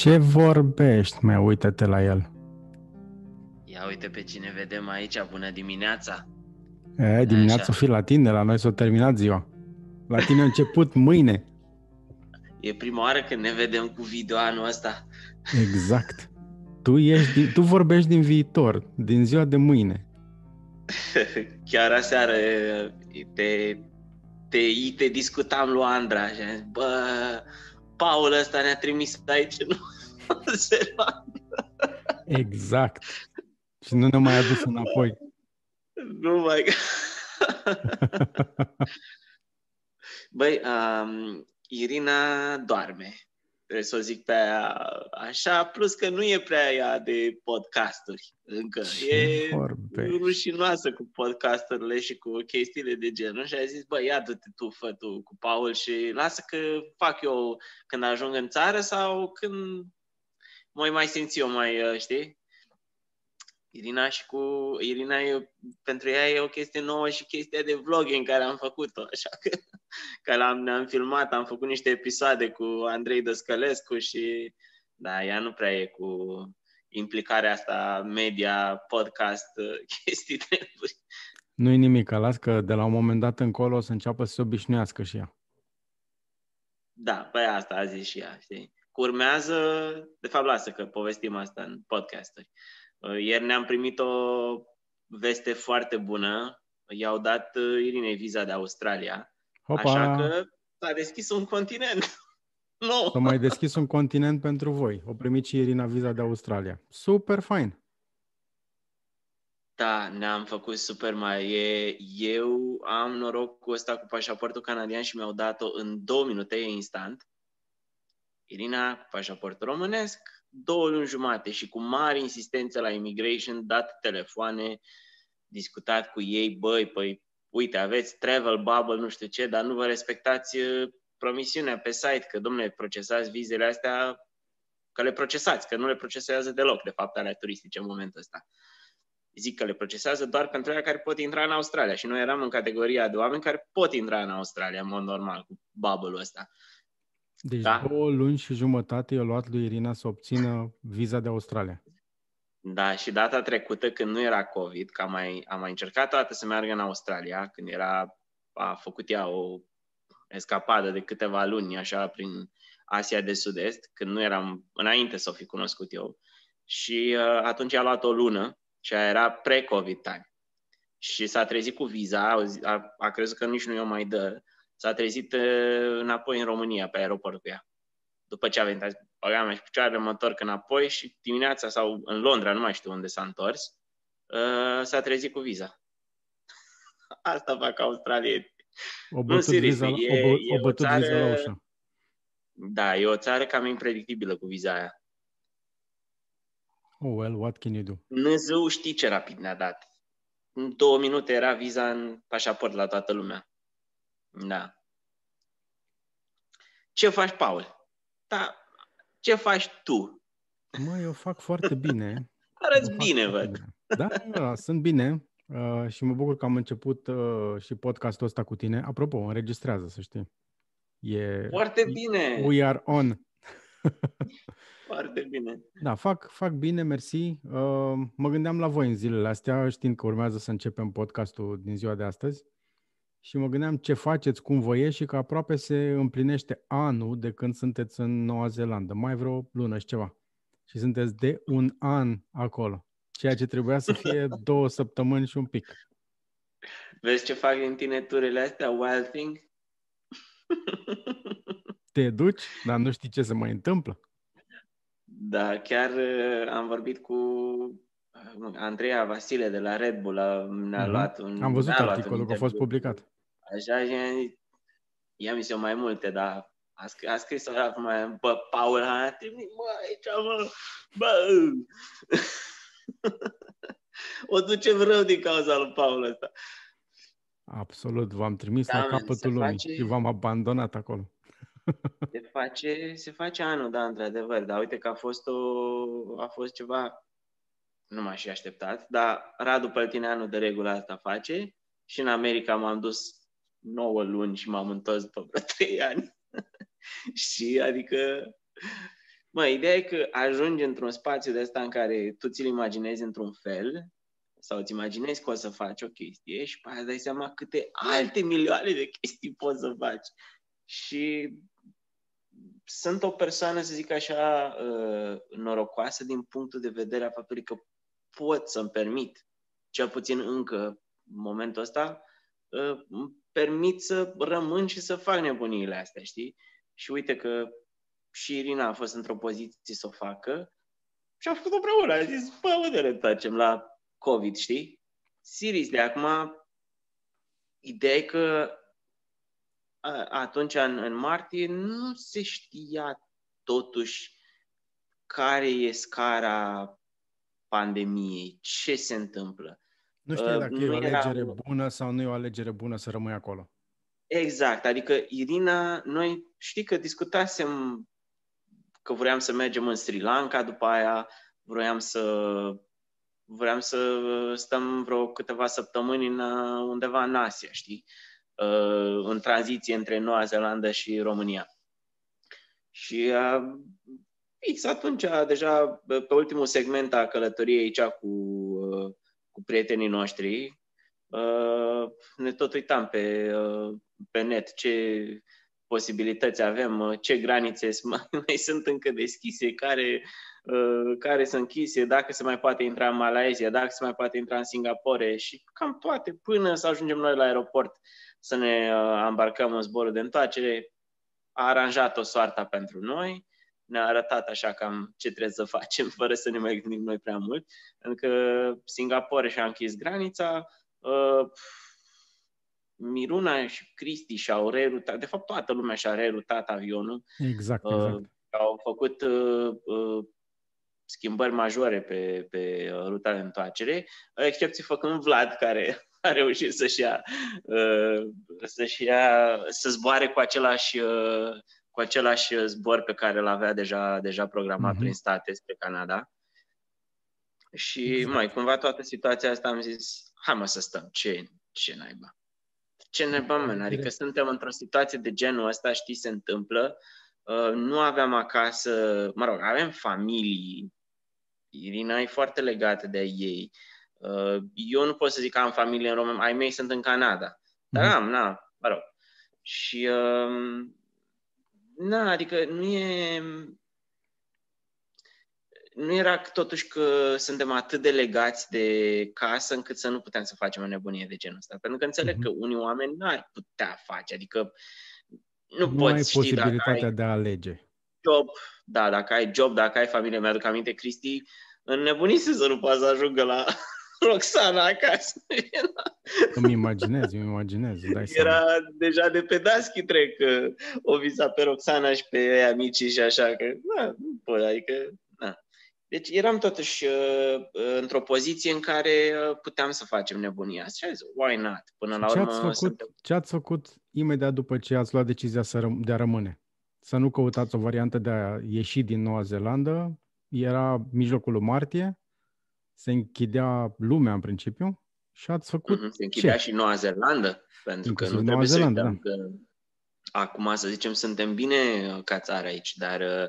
Ce vorbești? Mai uită-te la el. Ia uite pe cine vedem aici, bună dimineața! E, dimineața o fi la tine, la noi s-a terminat ziua. La tine a început mâine. E prima oară când ne vedem cu video anul ăsta. Exact. Tu, ești din, tu vorbești din viitor, din ziua de mâine. Chiar aseară te, te, te discutam lui Andra și am zis, bă, Paul ăsta ne-a trimis aici în Exact. Și nu ne mai adus înapoi. Nu mai... Băi, um, Irina doarme. Trebuie să o zic pe aia așa, plus că nu e prea ea de podcasturi încă. Ce e vorbești? rușinoasă cu podcasturile și cu chestiile de genul și a zis, bă, ia du-te tu, fă tu cu Paul și lasă că fac eu când ajung în țară sau când mai mai simți eu mai, știi? Irina și cu Irina e, pentru ea e o chestie nouă și chestia de vlogging care am făcut-o, așa că, că l-am, ne-am filmat, am făcut niște episoade cu Andrei Dăscălescu și da, ea nu prea e cu implicarea asta media, podcast, chestii treburi. Nu-i nimic, las că de la un moment dat încolo o să înceapă să se obișnuiască și ea. Da, păi asta a zis și ea, știi? Urmează, de fapt lasă că povestim asta în podcasturi. Ieri ne-am primit o veste foarte bună. I-au dat uh, Irinei viza de Australia. Hopa! Așa că s-a deschis un continent. nu! S-a mai deschis un continent pentru voi. O primit și Irina viza de Australia. Super fain! Da, ne-am făcut super mai. E, eu am noroc cu ăsta cu pașaportul canadian și mi-au dat-o în două minute, e instant. Irina cu pașaportul românesc, două luni jumate și cu mari insistență la immigration, dat telefoane, discutat cu ei, băi, păi, uite, aveți travel bubble, nu știu ce, dar nu vă respectați uh, promisiunea pe site, că, domnule, procesați vizele astea, că le procesați, că nu le procesează deloc, de fapt, alea turistice în momentul ăsta. Zic că le procesează doar pentru aia care pot intra în Australia și noi eram în categoria de oameni care pot intra în Australia în mod normal cu bubble-ul ăsta. Deci da. două luni și jumătate i-a luat lui Irina să obțină viza de Australia. Da, și data trecută, când nu era COVID, că am mai, am mai încercat toată să meargă în Australia, când era, a făcut ea o escapadă de câteva luni, așa, prin Asia de Sud-Est, când nu eram, înainte să o fi cunoscut eu. Și uh, atunci a luat o lună și aia era pre-COVID time. Și s-a trezit cu viza, a, a crezut că nici nu i-o mai dă s-a trezit înapoi în România, pe aeroport cu ea. După ce a venit, a zis, băga mea și picioarele, mă întorc înapoi și dimineața sau în Londra, nu mai știu unde s-a întors, s-a trezit cu viza. Asta fac Australia. O bătut, nu, viza, e, o, bă, e o bătut țară, viza la ușă. Da, e o țară cam impredictibilă cu viza aia. Oh, well, what can you do? Dumnezeu știi ce rapid ne-a dat. În două minute era viza în pașaport la toată lumea. Da. Ce faci, Paul? Da, ce faci tu? Mă, eu fac foarte bine. Arăți bine, văd. Bine. Da, da, sunt bine uh, și mă bucur că am început uh, și podcastul ăsta cu tine. Apropo, înregistrează, să știi. E, foarte bine! We are on! Foarte bine. Da, fac, fac bine, mersi. Uh, mă gândeam la voi în zilele astea, știind că urmează să începem podcastul din ziua de astăzi și mă gândeam ce faceți, cum vă e și că aproape se împlinește anul de când sunteți în Noua Zeelandă, mai vreo lună și ceva. Și sunteți de un an acolo, ceea ce trebuia să fie două săptămâni și un pic. Vezi ce fac din tine turile astea, Wild Thing? Te duci, dar nu știi ce se mai întâmplă. Da, chiar uh, am vorbit cu uh, Andreea Vasile de la Red Bull, ne-a mm-hmm. luat un... Am văzut articolul că a fost publicat. Așa și i-am zis eu mai multe, dar a, scris, a scris acum, bă, Paul, a trimis, mă, aici, mă, bă. o ducem rău din cauza lui Paul ăsta. Absolut, v-am trimis da, la capătul lumii face... și v-am abandonat acolo. se face, se face anul, da, într-adevăr, dar uite că a fost, o, a fost ceva, nu m-aș fi așteptat, dar Radu Păltineanu de regulă asta face și în America m-am dus 9 luni și m-am întors după vreo 3 ani. și adică Mă, ideea e că ajungi într-un spațiu de ăsta în care tu ți-l imaginezi într-un fel sau îți imaginezi că o să faci o chestie și pe aia dai seama câte alte milioane de chestii poți să faci. Și sunt o persoană, să zic așa, uh, norocoasă din punctul de vedere a faptului că pot să-mi permit, cel puțin încă în momentul ăsta, uh, îmi permit să rămân și să fac nebuniile astea, știi? Și uite că și Irina a fost într-o poziție să o facă și a făcut împreună. A zis, bă, unde ne întoarcem la COVID, știi? Siris, de acum, ideea e că atunci, în, în martie, nu se știa totuși care e scara pandemiei, ce se întâmplă. Nu știu dacă uh, e o alegere era... bună sau nu e o alegere bună să rămâi acolo. Exact, adică Irina, noi știi că discutasem că vroiam să mergem în Sri Lanka, după aia vroiam să vroiam să stăm vreo câteva săptămâni în, undeva în Asia, știi? Uh, în tranziție între Noua Zeelandă și România. Și uh, fix atunci, deja pe ultimul segment a călătoriei aici cu, uh, cu prietenii noștri, ne tot uitam pe, pe net ce posibilități avem, ce granițe mai sunt încă deschise, care, care sunt închise, dacă se mai poate intra în Malaysia, dacă se mai poate intra în Singapore și cam toate până să ajungem noi la aeroport să ne îmbarcăm în zborul de întoarcere. A aranjat o soarta pentru noi, ne-a arătat așa cam ce trebuie să facem, fără să ne mai gândim noi prea mult. Pentru că Singapore și-a închis granița, uh, Miruna și Cristi și-au rerutat, de fapt toată lumea și-a rerutat avionul. Exact, uh, exact. Uh, au făcut uh, uh, schimbări majore pe, pe ruta de întoarcere, excepție făcând Vlad, care a reușit să-și ia, uh, să-și ia, să zboare cu același, uh, cu același zbor pe care îl avea deja, deja programat mm-hmm. prin state spre Canada. Și exact. mai cumva toată situația asta am zis, hai mă să stăm, ce, ce naiba? Ce naiba, man? Adică suntem într-o situație de genul ăsta, știi, se întâmplă. Uh, nu aveam acasă, mă rog, avem familii. Irina e foarte legată de ei. Uh, eu nu pot să zic că am familie în România, ai mei sunt în Canada. Dar mm. am, na, mă rog. Și, uh, na, adică nu e... Nu era totuși că suntem atât de legați de casă încât să nu putem să facem o nebunie de genul ăsta. Pentru că înțeleg mm-hmm. că unii oameni nu ar putea face. Adică nu, nu poți ai ști, posibilitatea ai de a alege. Job, da, dacă ai job, dacă ai familie, mi-aduc aminte, Cristi, înnebunise să nu poată să ajungă la Roxana acasă. Îmi imaginez, îmi imaginez. Dai Era seama. deja de pe Daschi trec o visa pe Roxana și pe ei amici și așa că, na, nu pot, adică, na. Deci eram totuși uh, într-o poziție în care uh, puteam să facem nebunia asta. Și zis, why not? Până la ce urmă... Ați făcut, suntem... Ce ați făcut imediat după ce ați luat decizia să răm- de a rămâne? Să nu căutați o variantă de a ieși din Noua Zeelandă? Era mijlocul lui martie? Se închidea lumea în principiu și ați făcut mm-hmm, Se închidea ce? și Noua Zeelandă, pentru Inclusiv că nu Noua trebuie Zeelandă, să uităm da. că acum, să zicem, suntem bine ca țară aici, dar uh,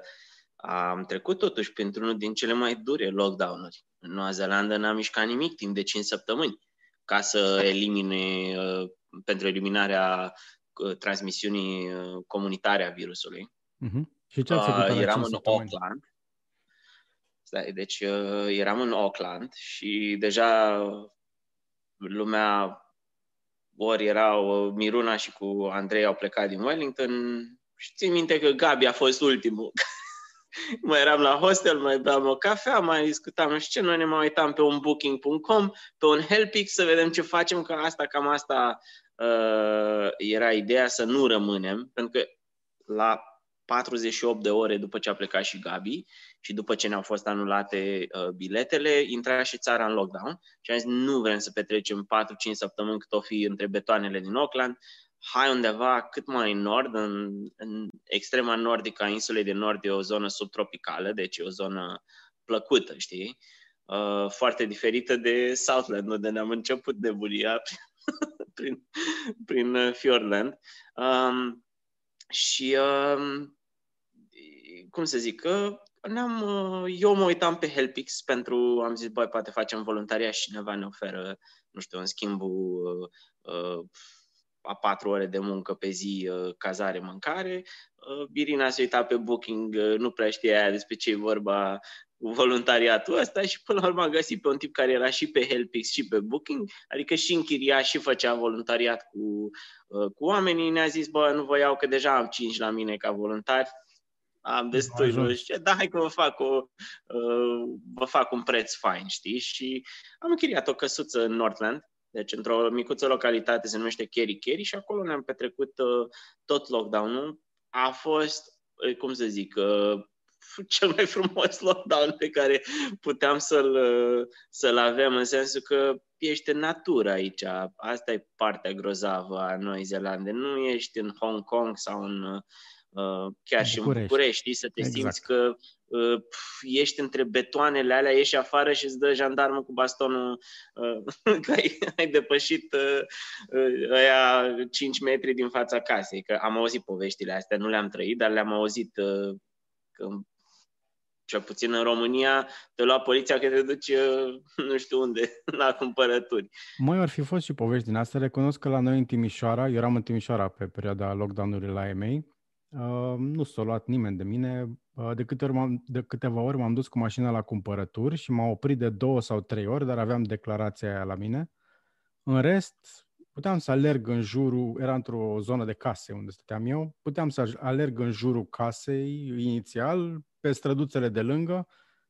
am trecut totuși printr-unul din cele mai dure lockdown-uri. În Noua Zeelandă n-am mișcat nimic timp de 5 săptămâni ca să elimine, uh, pentru eliminarea uh, transmisiunii comunitare a virusului. Mm-hmm. Și ce ați făcut uh, Eram în Auckland Stai, deci uh, eram în Auckland și deja lumea ori erau, uh, Miruna și cu Andrei au plecat din Wellington și țin minte că Gabi a fost ultimul. mai eram la hostel, mai beam o cafea, mai discutam, nu știu ce, noi ne mai uitam pe un booking.com, pe un Helpix să vedem ce facem, că asta, cam asta uh, era ideea să nu rămânem, pentru că la 48 de ore după ce a plecat și Gabi și după ce ne-au fost anulate uh, biletele, intra și țara în lockdown și am zis nu vrem să petrecem 4-5 săptămâni cât o fi între betoanele din Auckland, hai undeva cât mai în nord, în, în extrema nordică a insulei de nord e o zonă subtropicală, deci e o zonă plăcută, știi? Uh, foarte diferită de Southland, unde ne-am început nebunia prin, prin uh, Fjordland. Um, și um, cum să zic, că ne-am, uh, eu mă uitam pe Helpix pentru, am zis, băi, poate facem voluntariat și cineva ne oferă, nu știu, în schimbul uh, uh, a patru ore de muncă pe zi, uh, cazare, mâncare. Uh, Irina se uita pe Booking, uh, nu prea știa aia despre ce e vorba voluntariatul ăsta și până la urmă a găsit pe un tip care era și pe Helpix și pe Booking, adică și închiria și făcea voluntariat cu, cu oamenii. Ne-a zis, bă, nu vă iau că deja am cinci la mine ca voluntari, am destui, nu știu da, hai că vă fac, o, uh, vă fac un preț fain, știi? Și am închiriat o căsuță în Northland, deci într-o micuță localitate se numește Kerry Kerry și acolo ne-am petrecut uh, tot lockdown-ul. A fost, uh, cum să zic, uh, cel mai frumos lockdown pe care puteam să-l, uh, să-l avem, în sensul că ești în natură aici. Asta e partea grozavă a Noi Zeelande. Nu ești în Hong Kong sau în uh, Uh, chiar și în București, știi, să te exact. simți că uh, ești între betoanele alea, ieși afară și îți dă jandarmul cu bastonul uh, că ai, ai depășit uh, uh aia 5 metri din fața casei. Că am auzit poveștile astea, nu le-am trăit, dar le-am auzit uh, că cel puțin în România, te lua poliția că te duci uh, nu știu unde, la cumpărături. Mai ar fi fost și povești din astea. Recunosc că la noi în Timișoara, eu eram în Timișoara pe perioada lockdown-ului la EMEI, Uh, nu s-a luat nimeni de mine. Uh, de, câte ori m-am, de câteva ori m-am dus cu mașina la cumpărături și m-am oprit de două sau trei ori, dar aveam declarația aia la mine. În rest, puteam să alerg în jurul, era într-o zonă de case unde stăteam eu, puteam să alerg în jurul casei inițial, pe străduțele de lângă,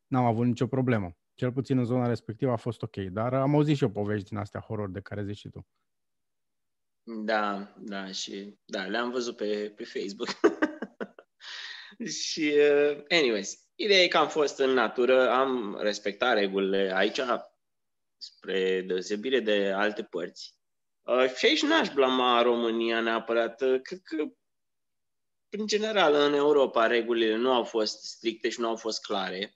n-am avut nicio problemă. Cel puțin în zona respectivă a fost ok, dar am auzit și eu povești din astea horror de care zici și tu. Da, da, și da, le-am văzut pe, pe Facebook. și, uh, anyways, ideea e că am fost în natură, am respectat regulile aici, spre deosebire de alte părți. Uh, și aici n-aș blama România neapărat. Uh, cred că, în general, în Europa, regulile nu au fost stricte și nu au fost clare.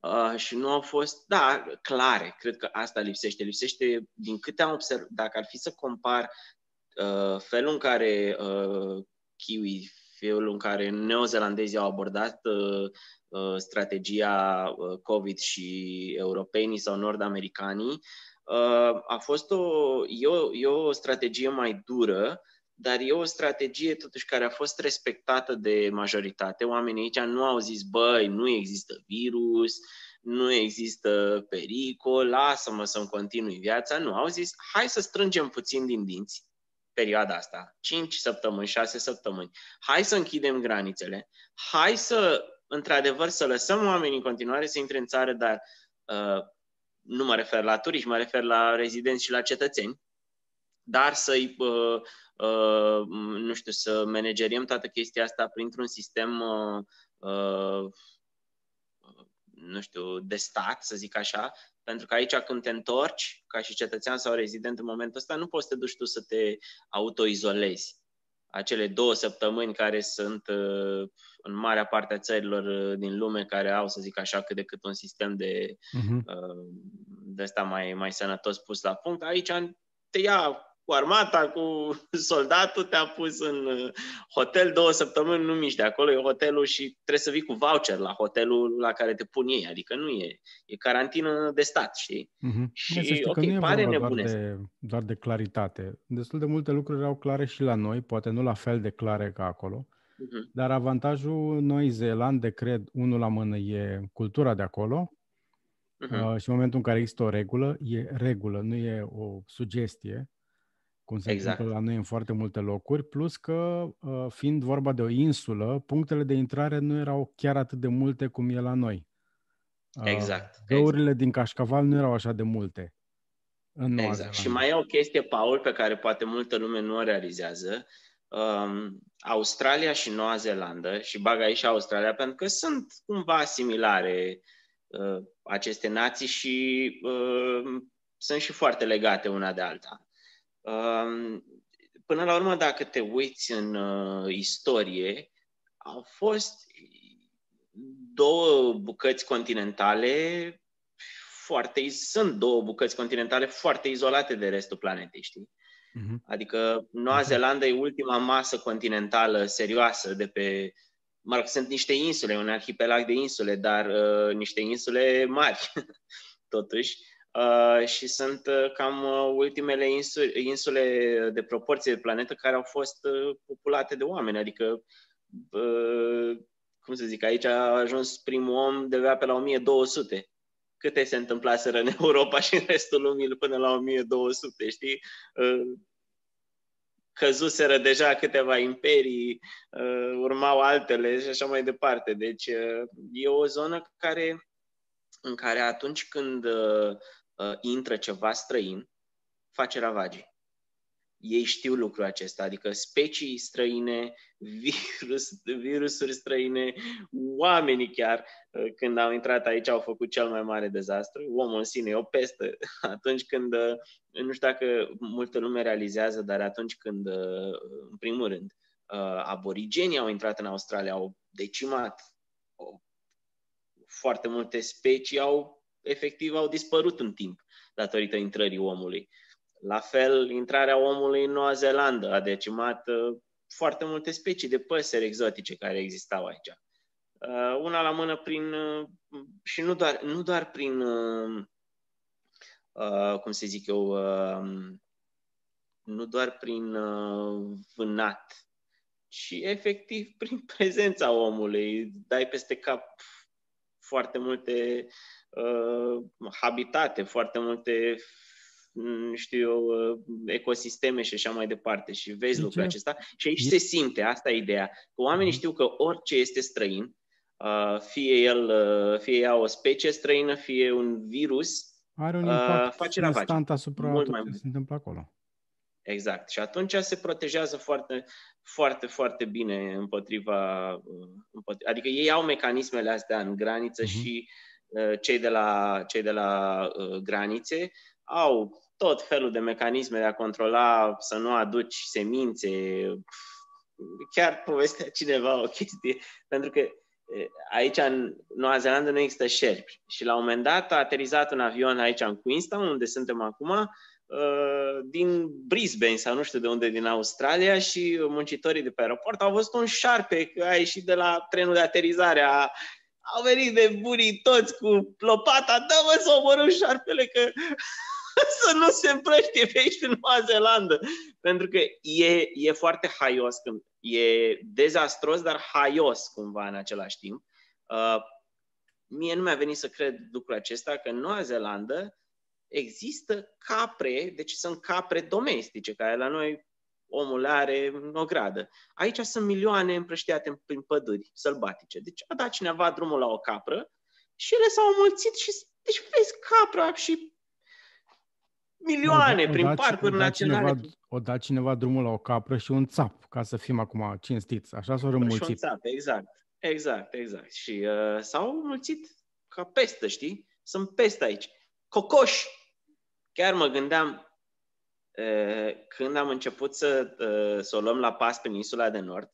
Uh, și nu au fost, da, clare. Cred că asta lipsește. Lipsește, din câte am observat, dacă ar fi să compar uh, felul în care uh, Kiwi, felul în care neozelandezii au abordat uh, uh, strategia uh, COVID și europenii sau nord-americanii, uh, a fost o, e o, e o strategie mai dură, dar e o strategie totuși care a fost respectată de majoritate. Oamenii aici nu au zis, băi, nu există virus, nu există pericol, lasă-mă să-mi continui viața. Nu, au zis, hai să strângem puțin din dinți perioada asta, 5 săptămâni, 6 săptămâni. Hai să închidem granițele, hai să, într-adevăr, să lăsăm oamenii în continuare să intre în țară, dar uh, nu mă refer la turiști, mă refer la rezidenți și la cetățeni, dar să-i uh, Uh, nu știu, să manageriem toată chestia asta printr-un sistem, uh, uh, nu știu, de stat, să zic așa, pentru că aici când te întorci, ca și cetățean sau rezident în momentul ăsta, nu poți să te duci tu să te autoizolezi. Acele două săptămâni care sunt uh, în marea parte a țărilor uh, din lume care au, să zic așa, cât de cât un sistem de, uh-huh. de ăsta mai, mai sănătos pus la punct, aici te ia cu armata, cu soldatul, te-a pus în uh, hotel două săptămâni, nu mici de acolo, e hotelul și trebuie să vii cu voucher la hotelul la care te pun ei, adică nu e, e carantină de stat, știi? Mm-hmm. Și, ok, nu pare nebune. Doar de, doar de claritate. Destul de multe lucruri erau clare și la noi, poate nu la fel de clare ca acolo, mm-hmm. dar avantajul Noi Zeelande, cred, unul la mână, e cultura de acolo, Uh-huh. Uh, și în momentul în care există o regulă, e regulă, nu e o sugestie cum se exact. întâmplă la noi în foarte multe locuri, plus că, uh, fiind vorba de o insulă, punctele de intrare nu erau chiar atât de multe cum e la noi. Uh, exact. Găurile exact. din Cașcaval nu erau așa de multe. În Noua exact. Zeelandă. Și mai e o chestie, Paul, pe care poate multă lume nu o realizează. Um, Australia și Noua Zeelandă, și bag aici Australia, pentru că sunt cumva similare uh, aceste nații și uh, sunt și foarte legate una de alta. Până la urmă, dacă te uiți în uh, istorie, au fost două bucăți continentale foarte, sunt două bucăți continentale foarte izolate de restul planetei, știi? Uh-huh. Adică Noua Zeelandă e ultima masă continentală serioasă de pe mă rog, sunt niște insule, un arhipelag de insule, dar uh, niște insule mari, totuși. Uh, și sunt uh, cam uh, ultimele insule, insule de proporție de planetă care au fost uh, populate de oameni, adică uh, cum să zic, aici a ajuns primul om de pe la 1200. Câte se întâmplaseră în Europa și în restul lumii până la 1200, știi? Uh, căzuseră deja câteva imperii, uh, urmau altele și așa mai departe. Deci uh, e o zonă care, în care atunci când intră ceva străin, face ravagii ei știu lucrul acesta, adică specii străine, virus, virusuri străine, oamenii chiar, uh, când au intrat aici, au făcut cel mai mare dezastru. Omul în sine e o pestă. Atunci când, uh, nu știu dacă multă lume realizează, dar atunci când, uh, în primul rând, aborigenii au intrat în Australia, au decimat foarte multe specii, au efectiv au dispărut în timp datorită intrării omului. La fel, intrarea omului în Noua Zeelandă a decimat uh, foarte multe specii de păsări exotice care existau aici. Uh, una la mână prin, uh, și nu doar, nu doar prin, cum să zic eu, nu doar prin vânat, ci efectiv prin prezența omului. Dai peste cap foarte multe habitate, foarte multe Mm, știu eu, uh, ecosisteme și așa mai departe și vezi lucrul acesta și aici e... se simte, asta e ideea, că oamenii uh-huh. știu că orice este străin, uh, fie el, uh, fie ea o specie străină, fie un virus, are un impact uh, face constant asupra mult mai mult. se întâmplă acolo. Exact. Și atunci se protejează foarte, foarte, foarte bine împotriva, împotriva adică ei au mecanismele astea în graniță uh-huh. și uh, cei de la, cei de la uh, granițe au tot felul de mecanisme de a controla să nu aduci semințe. Chiar povestea cineva o chestie, pentru că aici în Noua Zeelandă nu există șerpi și la un moment dat a aterizat un avion aici în Queenstown, unde suntem acum, din Brisbane sau nu știu de unde, din Australia și muncitorii de pe aeroport au văzut un șarpe că a ieșit de la trenul de aterizare a au venit de bunii toți cu lopata, dă-mă să omorâm șarpele că să nu se împrăștie pe aici în Noua Zeelandă. Pentru că e, e foarte haios, când e dezastros, dar haios cumva în același timp. Uh, mie nu mi-a venit să cred lucrul acesta, că în Noua Zeelandă există capre, deci sunt capre domestice, care la noi omul le are în o gradă. Aici sunt milioane împrăștiate prin păduri sălbatice. Deci a dat cineva drumul la o capră și ele s-au mulțit și deci vezi capra și milioane o, prin dat, parcuri o naționale. Cineva, o da cineva drumul la o capră și un țap, ca să fim acum cinstiți. Așa s-au rămulțit. Și un țap, exact. Exact, exact. Și uh, s-au mulțit ca pestă, știi? Sunt peste aici. Cocoși! Chiar mă gândeam, uh, când am început să, uh, să o luăm la pas pe insula de nord,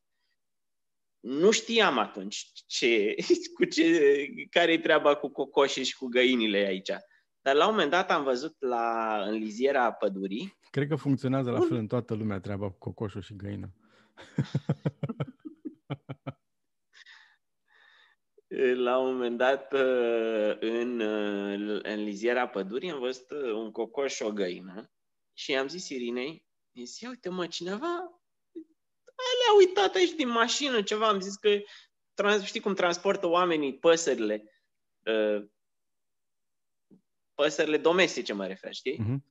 nu știam atunci ce, cu ce, care-i treaba cu cocoșii și cu găinile aici. Dar la un moment dat am văzut la înliziera pădurii. Cred că funcționează la fel în toată lumea treaba cu cocoșul și găina. la un moment dat în, în liziera pădurii am văzut un cocoș și o găină și i-am zis Irinei, zis, uite mă, cineva le-a uitat aici din mașină ceva, am zis că trans, știi cum transportă oamenii păsările păsările domestice mă refer, știi? Uh-huh.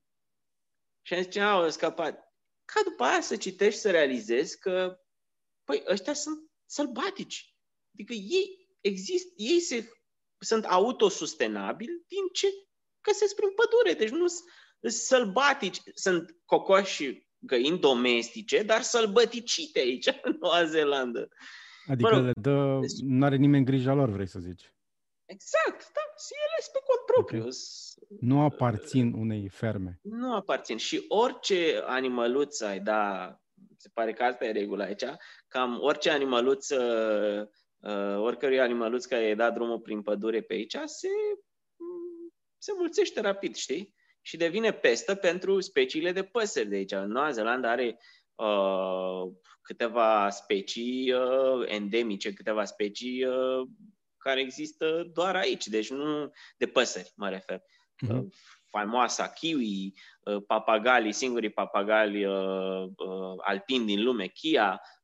Și am zis, au scăpat. Ca după aia să citești, să realizezi că, păi, ăștia sunt sălbatici. Adică ei există, ei se, sunt autosustenabili din ce găsesc prin pădure. Deci nu sunt sălbatici. Sunt cocoși și găini domestice, dar sălbăticite aici, în Noua Zeelandă. Adică mă rog, le dă, deci... nu are nimeni grija lor, vrei să zici. Exact, da. Și ele sunt pe cont propriu. Okay. Nu aparțin unei ferme. Nu aparțin. Și orice animăluț ai da, se pare că asta e regula aici, cam orice animăluț, uh, uh, oricărui animăluț care e dat drumul prin pădure pe aici, se, se mulțește rapid, știi? Și devine pestă pentru speciile de păsări de aici. Noua Zeelandă are uh, câteva specii uh, endemice, câteva specii uh, care există doar aici, deci nu de păsări, mă refer. Uh-huh. Uh, faimoasa kiwi, uh, papagalii, singurii papagali uh, uh, alpini din lume, chia, uh,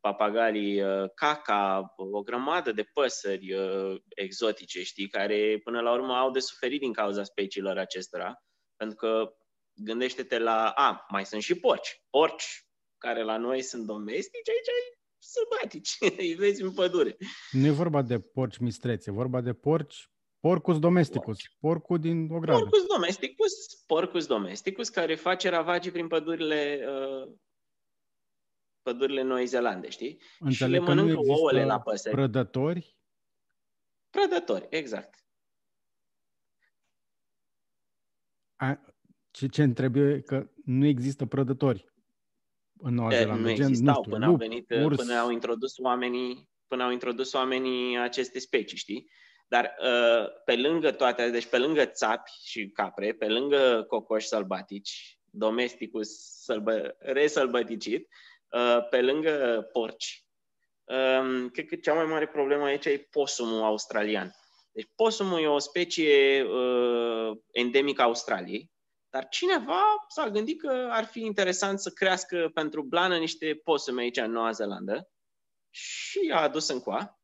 papagalii uh, caca, o grămadă de păsări uh, exotice, știi, care până la urmă au de suferit din cauza speciilor acestora, pentru că gândește-te la, a, mai sunt și porci, porci care la noi sunt domestici, aici ai sălbatici, îi vezi în pădure. Nu e vorba de porci mistrețe, e vorba de porci Porcus domesticus, porcul din o gradă. Porcus domesticus, porcus domesticus, care face ravagii prin pădurile, uh, pădurile Noi Zeelande, știi? Înțeleg și le mănâncă ouăle la păsări. Prădători? Prădători, exact. A, ce, ce întreb eu e că nu există prădători în Noua Zeelandă. Nu existau nu știu, până, lup, au venit, urs. până au introdus oamenii până au introdus oamenii aceste specii, știi? Dar uh, pe lângă toate, deci pe lângă țapi și capre, pe lângă cocoși sălbatici, domesticus sălbă, resălbăticit, uh, pe lângă porci, um, cred că cea mai mare problemă aici e posumul australian. Deci posumul e o specie uh, endemică Australiei, dar cineva s-a gândit că ar fi interesant să crească pentru blană niște posume aici în Noua Zeelandă și a adus în coa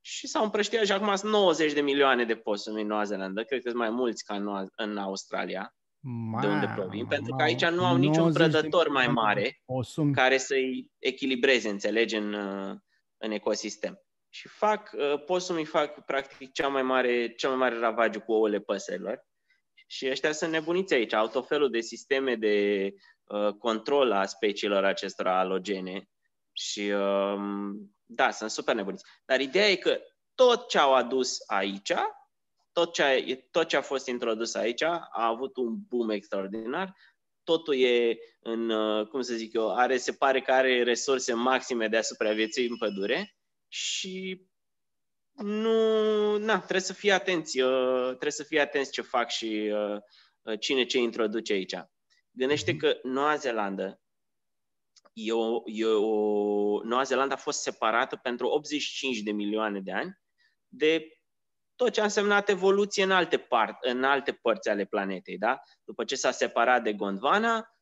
și s-au împrăștiat și acum sunt 90 de milioane de posumi în Noua Zeelandă, cred că sunt mai mulți ca în, Noua, în Australia, ma, de unde provin, pentru că aici nu au niciun prădător mai mare posum. care să-i echilibreze, înțelegi, în, în ecosistem. Și fac, uh, posumii fac practic cea mai mare, cea mai mare ravagiu cu ouăle păsărilor. Și ăștia sunt nebuniți aici, au tot felul de sisteme de uh, control a speciilor acestora alogene și uh, da, sunt super nebuniți. Dar ideea e că tot ce au adus aici, tot ce a, tot ce a fost introdus aici a avut un boom extraordinar. Totul e în, uh, cum să zic eu, are, se pare că are resurse maxime de a supraviețui în pădure și nu, na, trebuie să fii atenți, uh, trebuie să fii atenți ce fac și uh, cine ce introduce aici. Gândește mhm. că Noua Zeelandă e o, e o, Noua Zeelandă a fost separată pentru 85 de milioane de ani de tot ce a însemnat evoluție în alte, part, în alte părți ale planetei. Da? După ce s-a separat de Gondwana,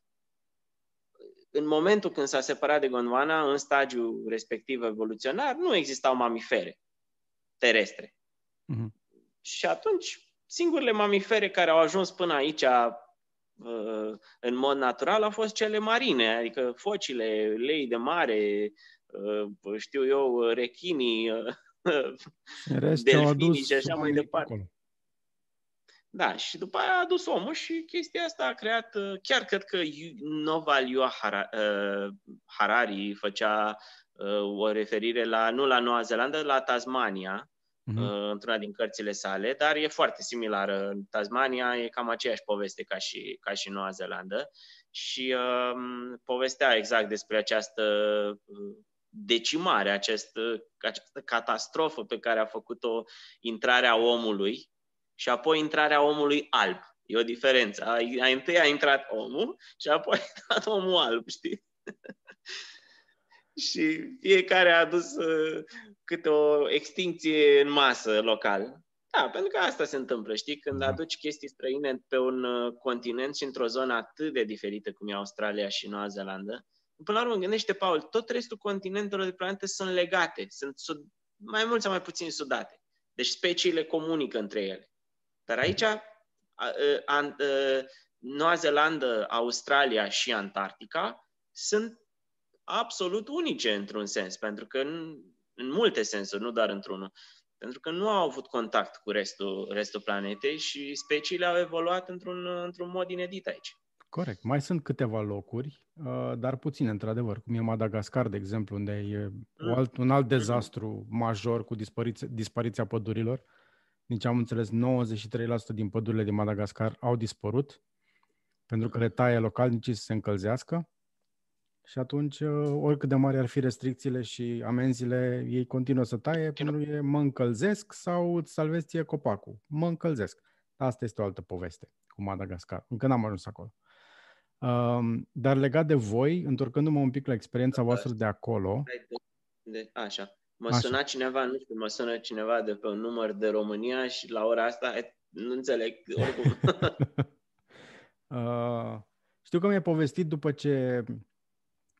în momentul când s-a separat de Gondwana, în stadiul respectiv evoluționar, nu existau mamifere terestre. Mm-hmm. Și atunci, singurele mamifere care au ajuns până aici Uh, în mod natural au fost cele marine, adică focile, lei de mare, uh, știu eu, rechinii, uh, delfinii și așa mai departe. Acolo. Da, și după aia a adus omul și chestia asta a creat, chiar cred că Noval Ioa Harari făcea o referire la, nu la Noua Zeelandă, la Tasmania, uh-huh. într-una din cărțile sale, dar e foarte similară. În Tasmania e cam aceeași poveste ca și, ca și Noua Zeelandă și um, povestea exact despre această uh, decimare, acest, această catastrofă pe care a făcut-o intrarea omului și apoi intrarea omului alb. E o diferență. A, a, întâi a intrat omul și apoi a intrat omul alb, știi? și fiecare a adus uh, câte o extinție în masă local. Da, pentru că asta se întâmplă, știi? Când da. aduci chestii străine pe un uh, continent și într-o zonă atât de diferită cum e Australia și Noua Zeelandă, până la urmă, gândește, Paul, tot restul continentelor de planetă sunt legate, sunt sud, mai mult sau mai puțin sudate. Deci speciile comunică între ele. Dar aici, a, a, a, Noua Zeelandă, Australia și Antarctica sunt absolut unice într-un sens, pentru că în, în multe sensuri, nu doar într-unul. Pentru că nu au avut contact cu restul, restul planetei și speciile au evoluat într-un, într-un mod inedit aici. Corect. Mai sunt câteva locuri, uh, dar puține, într-adevăr, cum e Madagascar, de exemplu, unde e mm. alt, un alt dezastru major cu dispariția, dispariția pădurilor. Nici am înțeles, 93% din pădurile din Madagascar au dispărut pentru că le taie localnicii să se încălzească și atunci, uh, oricât de mari ar fi restricțiile și amenziile, ei continuă să taie pentru că e mă încălzesc sau îți salvezi ție copacul. Mă încălzesc. Asta este o altă poveste cu Madagascar. Încă n-am ajuns acolo. Um, dar legat de voi, întorcându-mă un pic la experiența voastră de acolo... De, așa. Mă așa. suna cineva, nu știu, mă sună cineva de pe un număr de România și la ora asta nu înțeleg oricum. uh, știu că mi-ai povestit după ce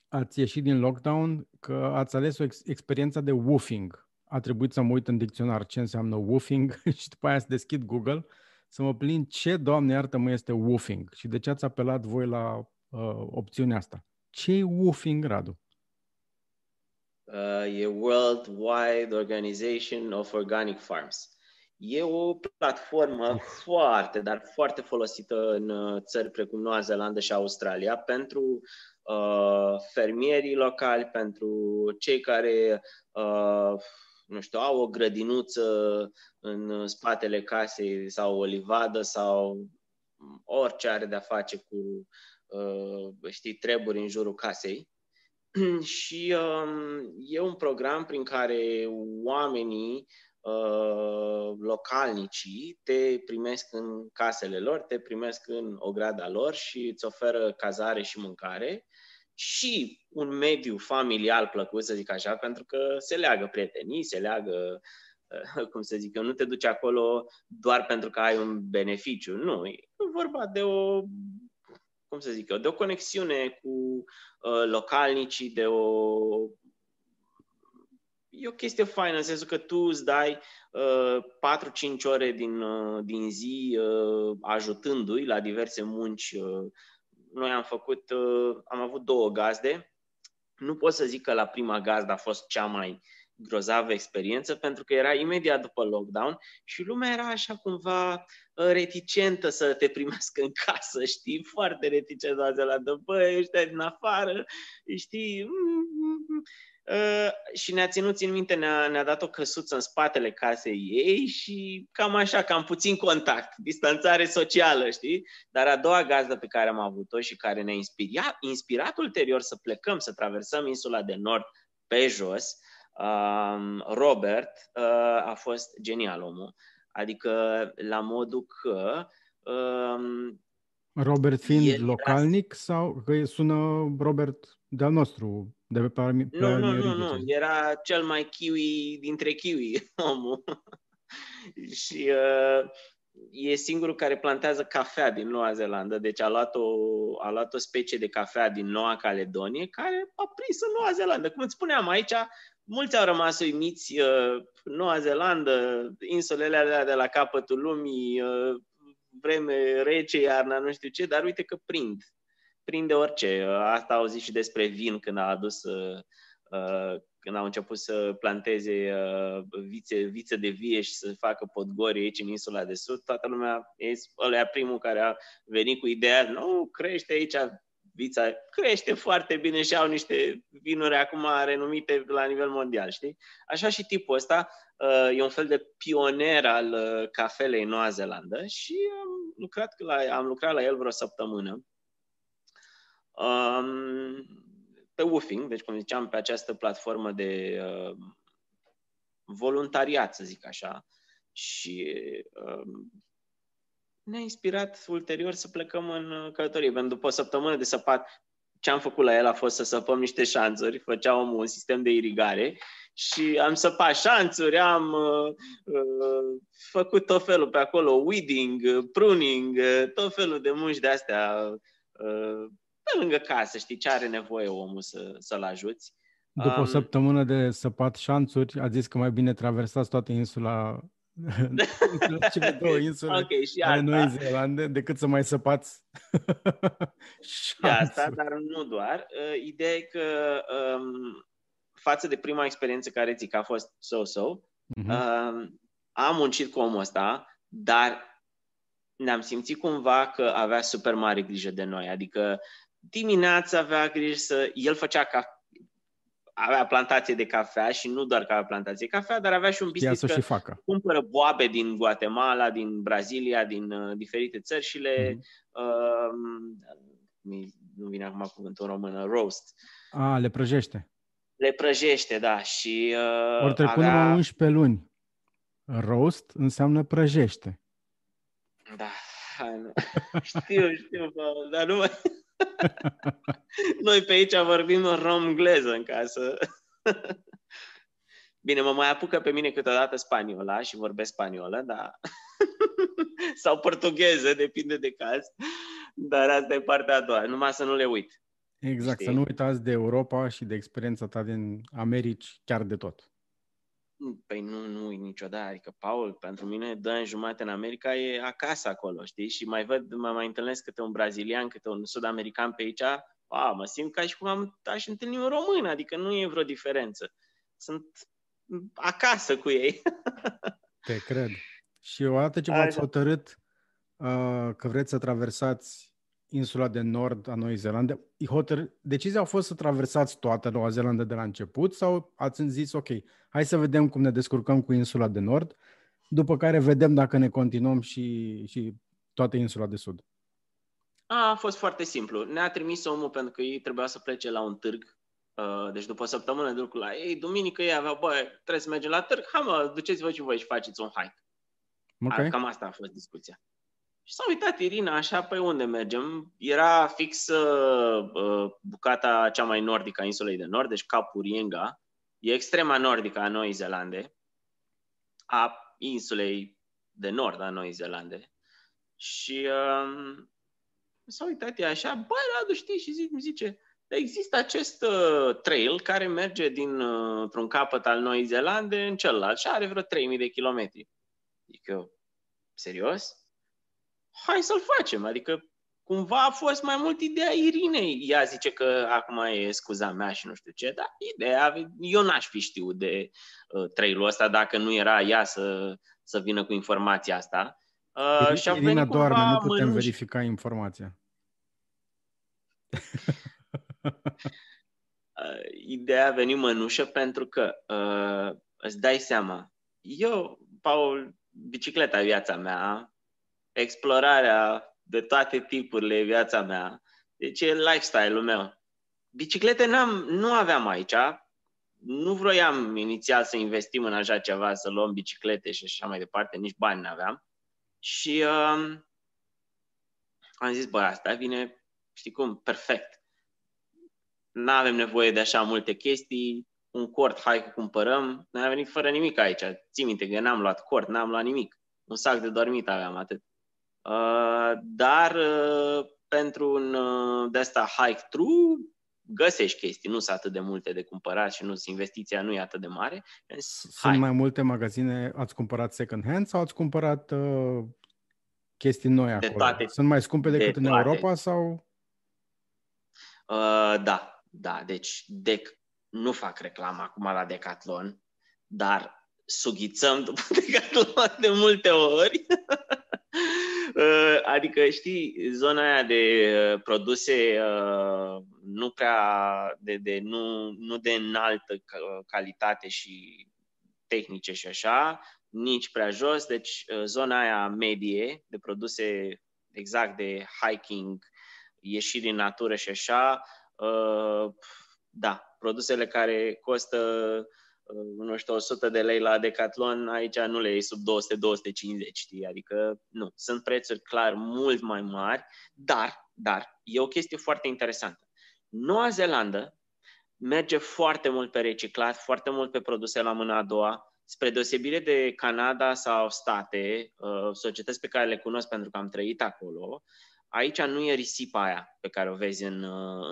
ați ieșit din lockdown că ați ales o ex- experiență de woofing. A trebuit să mă uit în dicționar ce înseamnă woofing și după aia să deschid Google să mă plin ce, Doamne iartă-mă, este woofing și de ce ați apelat voi la uh, opțiunea asta. Ce e woofing, Radu? Uh, e World Wide Organization of Organic Farms. E o platformă foarte, dar foarte folosită în uh, țări precum Noua Zeelandă și Australia pentru uh, fermierii locali, pentru cei care uh, nu știu, au o grădinuță în spatele casei sau o livadă sau orice are de-a face cu, uh, știi, treburi în jurul casei. și um, e un program prin care oamenii uh, localnicii te primesc în casele lor, te primesc în ograda lor și îți oferă cazare și mâncare și un mediu familial plăcut, să zic așa, pentru că se leagă prietenii, se leagă, cum să zic eu, nu te duci acolo doar pentru că ai un beneficiu. Nu, e vorba de o, cum să zic eu, de o conexiune cu uh, localnicii, de o e o chestie faină, în sensul că tu îți dai uh, 4-5 ore din, uh, din zi uh, ajutându-i la diverse munci uh, noi am făcut, uh, am avut două gazde. Nu pot să zic că la prima gazdă a fost cea mai grozavă experiență, pentru că era imediat după lockdown și lumea era așa cumva uh, reticentă să te primească în casă, știi? Foarte reticentă de la după, ăștia din afară, știi? Mm, mm, mm. Uh, și ne-a ținut în minte, ne-a, ne-a dat o căsuță în spatele casei ei și cam așa, cam puțin contact, distanțare socială, știi? Dar a doua gazdă pe care am avut-o și care ne-a inspirat, inspirat ulterior să plecăm, să traversăm insula de nord pe jos, um, Robert uh, a fost genial omul. Adică la modul că um, Robert fiind localnic sau că sună Robert de-al nostru, de pe parmi, Nu, nu, nu, nu, era cel mai kiwi dintre kiwi, omul. și uh, e singurul care plantează cafea din Noua Zeelandă, deci a luat, o, a luat o specie de cafea din Noua Caledonie care a prins în Noua Zeelandă. Cum îți spuneam aici, mulți au rămas uimiți, uh, Noua Zeelandă, insulele alea de la capătul lumii, uh, vreme rece, iarna, nu știu ce, dar uite că prind prinde orice. Asta au zis și despre vin când a adus, uh, uh, când au început să planteze uh, vițe, vițe de vie și să facă podgori aici în insula de sud. Toată lumea, ăla primul care a venit cu ideea, nu, crește aici vița, crește foarte bine și au niște vinuri acum renumite la nivel mondial, știi? Așa și tipul ăsta e un fel de pioner al cafelei în Noua Zeelandă și am lucrat la, am lucrat la el vreo săptămână Um, pe Woofing, deci cum ziceam, pe această platformă de uh, voluntariat, să zic așa, și uh, ne-a inspirat ulterior să plecăm în călătorie. Pentru după o săptămână de săpat, ce am făcut la el a fost să săpăm niște șanțuri, făceam un sistem de irigare și am săpat șanțuri, am uh, uh, făcut tot felul pe acolo, weeding, pruning, uh, tot felul de munci de astea uh, pe lângă casă, știi, ce are nevoie omul să, să-l ajuți. După um, o săptămână de săpat șanțuri, a zis că mai bine traversați toată insula cele două insule okay, și ale Noi Zeelande decât să mai săpați și asta, dar nu doar. Uh, ideea e că um, față de prima experiență care zic a fost so-so, uh-huh. um, am muncit cu omul ăsta, dar ne-am simțit cumva că avea super mare grijă de noi. Adică dimineața avea grijă să... El făcea ca avea plantație de cafea și nu doar că avea plantație de cafea, dar avea și un business să că și facă. cumpără boabe din Guatemala, din Brazilia, din uh, diferite țări și le... Mm-hmm. Uh, nu vine acum cuvântul în română, roast. A, le prăjește. Le prăjește, da. Și uh, Ori trecut avea... numai 11 luni. Roast înseamnă prăjește. Da, știu, știu, dar nu mai... Noi pe aici vorbim în romgleză în casă. Bine, mă mai apucă pe mine câteodată spaniola și vorbesc spaniolă, dar... sau portugheză, depinde de caz. Dar asta e partea a doua, numai să nu le uit. Exact, Știi? să nu uitați de Europa și de experiența ta din Americi, chiar de tot. Păi nu, nu uit niciodată. Adică, Paul, pentru mine, dă în jumate în America e acasă acolo, știi? Și mai văd, mă mai întâlnesc câte un brazilian, câte un sud-american pe aici, a, mă simt ca și cum am, aș întâlni un român, adică nu e vreo diferență. Sunt acasă cu ei. Te cred. Și odată ce v-ați hotărât uh, că vreți să traversați insula de nord a Noii Zeelande, hotăr... decizia a fost să traversați toată Noua Zeelandă de la început sau ați zis, ok, hai să vedem cum ne descurcăm cu insula de nord, după care vedem dacă ne continuăm și, și toată insula de sud? A, a fost foarte simplu. Ne-a trimis omul pentru că ei trebuia să plece la un târg Uh, deci după o săptămână de lucru la ei, duminică ei aveau, bă, trebuie să mergem la târg, hai mă, duceți-vă și voi și faceți un hike. Okay. Cam asta a fost discuția. Și s-a uitat Irina așa, pe unde mergem? Era fix uh, uh, bucata cea mai nordică a insulei de nord, deci Capul Rienga. E extrema nordică a Noii Zeelande, a insulei de nord a Noii Zeelande. Și uh, s-a uitat ea așa, băi, Radu, știi? Și zi, zice, Există acest uh, trail care merge din uh, un capăt al Noii Zeelande în celălalt și are vreo 3000 de kilometri. Zic eu, serios? Hai să-l facem. Adică cumva a fost mai mult ideea Irinei. Ea zice că acum e scuza mea și nu știu ce, dar ideea, eu n-aș fi știut de uh, trailul ăsta dacă nu era ea să, să vină cu informația asta. Uh, și Irina doarme, nu putem mânuși... verifica informația. Uh, ideea a venit mănușă pentru că uh, îți dai seama, eu, Paul, bicicleta viața mea, explorarea de toate tipurile viața mea, deci e lifestyle-ul meu. Biciclete n-am, nu aveam aici, nu vroiam inițial să investim în așa ceva, să luăm biciclete și așa mai departe, nici bani n-aveam. Și uh, am zis, bă, asta vine, știi cum, perfect nu avem nevoie de așa multe chestii, un cort, hai că cumpărăm. Noi am venit fără nimic aici. Ții minte că n-am luat cort, n-am luat nimic. Un sac de dormit aveam atât. Uh, dar uh, pentru un uh, de asta hike true găsești chestii, nu sunt atât de multe de cumpărat și nu investiția nu e atât de mare. Sunt Hai. mai multe magazine, ați cumpărat second hand sau ați cumpărat uh, chestii noi acolo? De toate, Sunt mai scumpe decât de în toate. Europa sau? Uh, da, da, deci dec, nu fac reclamă acum la Decathlon, dar sughițăm după Decathlon de multe ori. Uh, adică, știi, zona aia de uh, produse uh, nu prea, de, de, nu, nu de înaltă calitate și tehnice și așa, nici prea jos, deci zona aia medie de produse exact de hiking, ieșiri în natură și așa, Uh, da, produsele care costă, uh, nu știu, 100 de lei la Decathlon, aici nu le iei sub 200-250, știi? Adică, nu, sunt prețuri clar mult mai mari, dar, dar, e o chestie foarte interesantă. Noua Zeelandă merge foarte mult pe reciclat, foarte mult pe produse la mâna a doua, spre deosebire de Canada sau state, uh, societăți pe care le cunosc pentru că am trăit acolo, aici nu e risipa aia pe care o vezi în,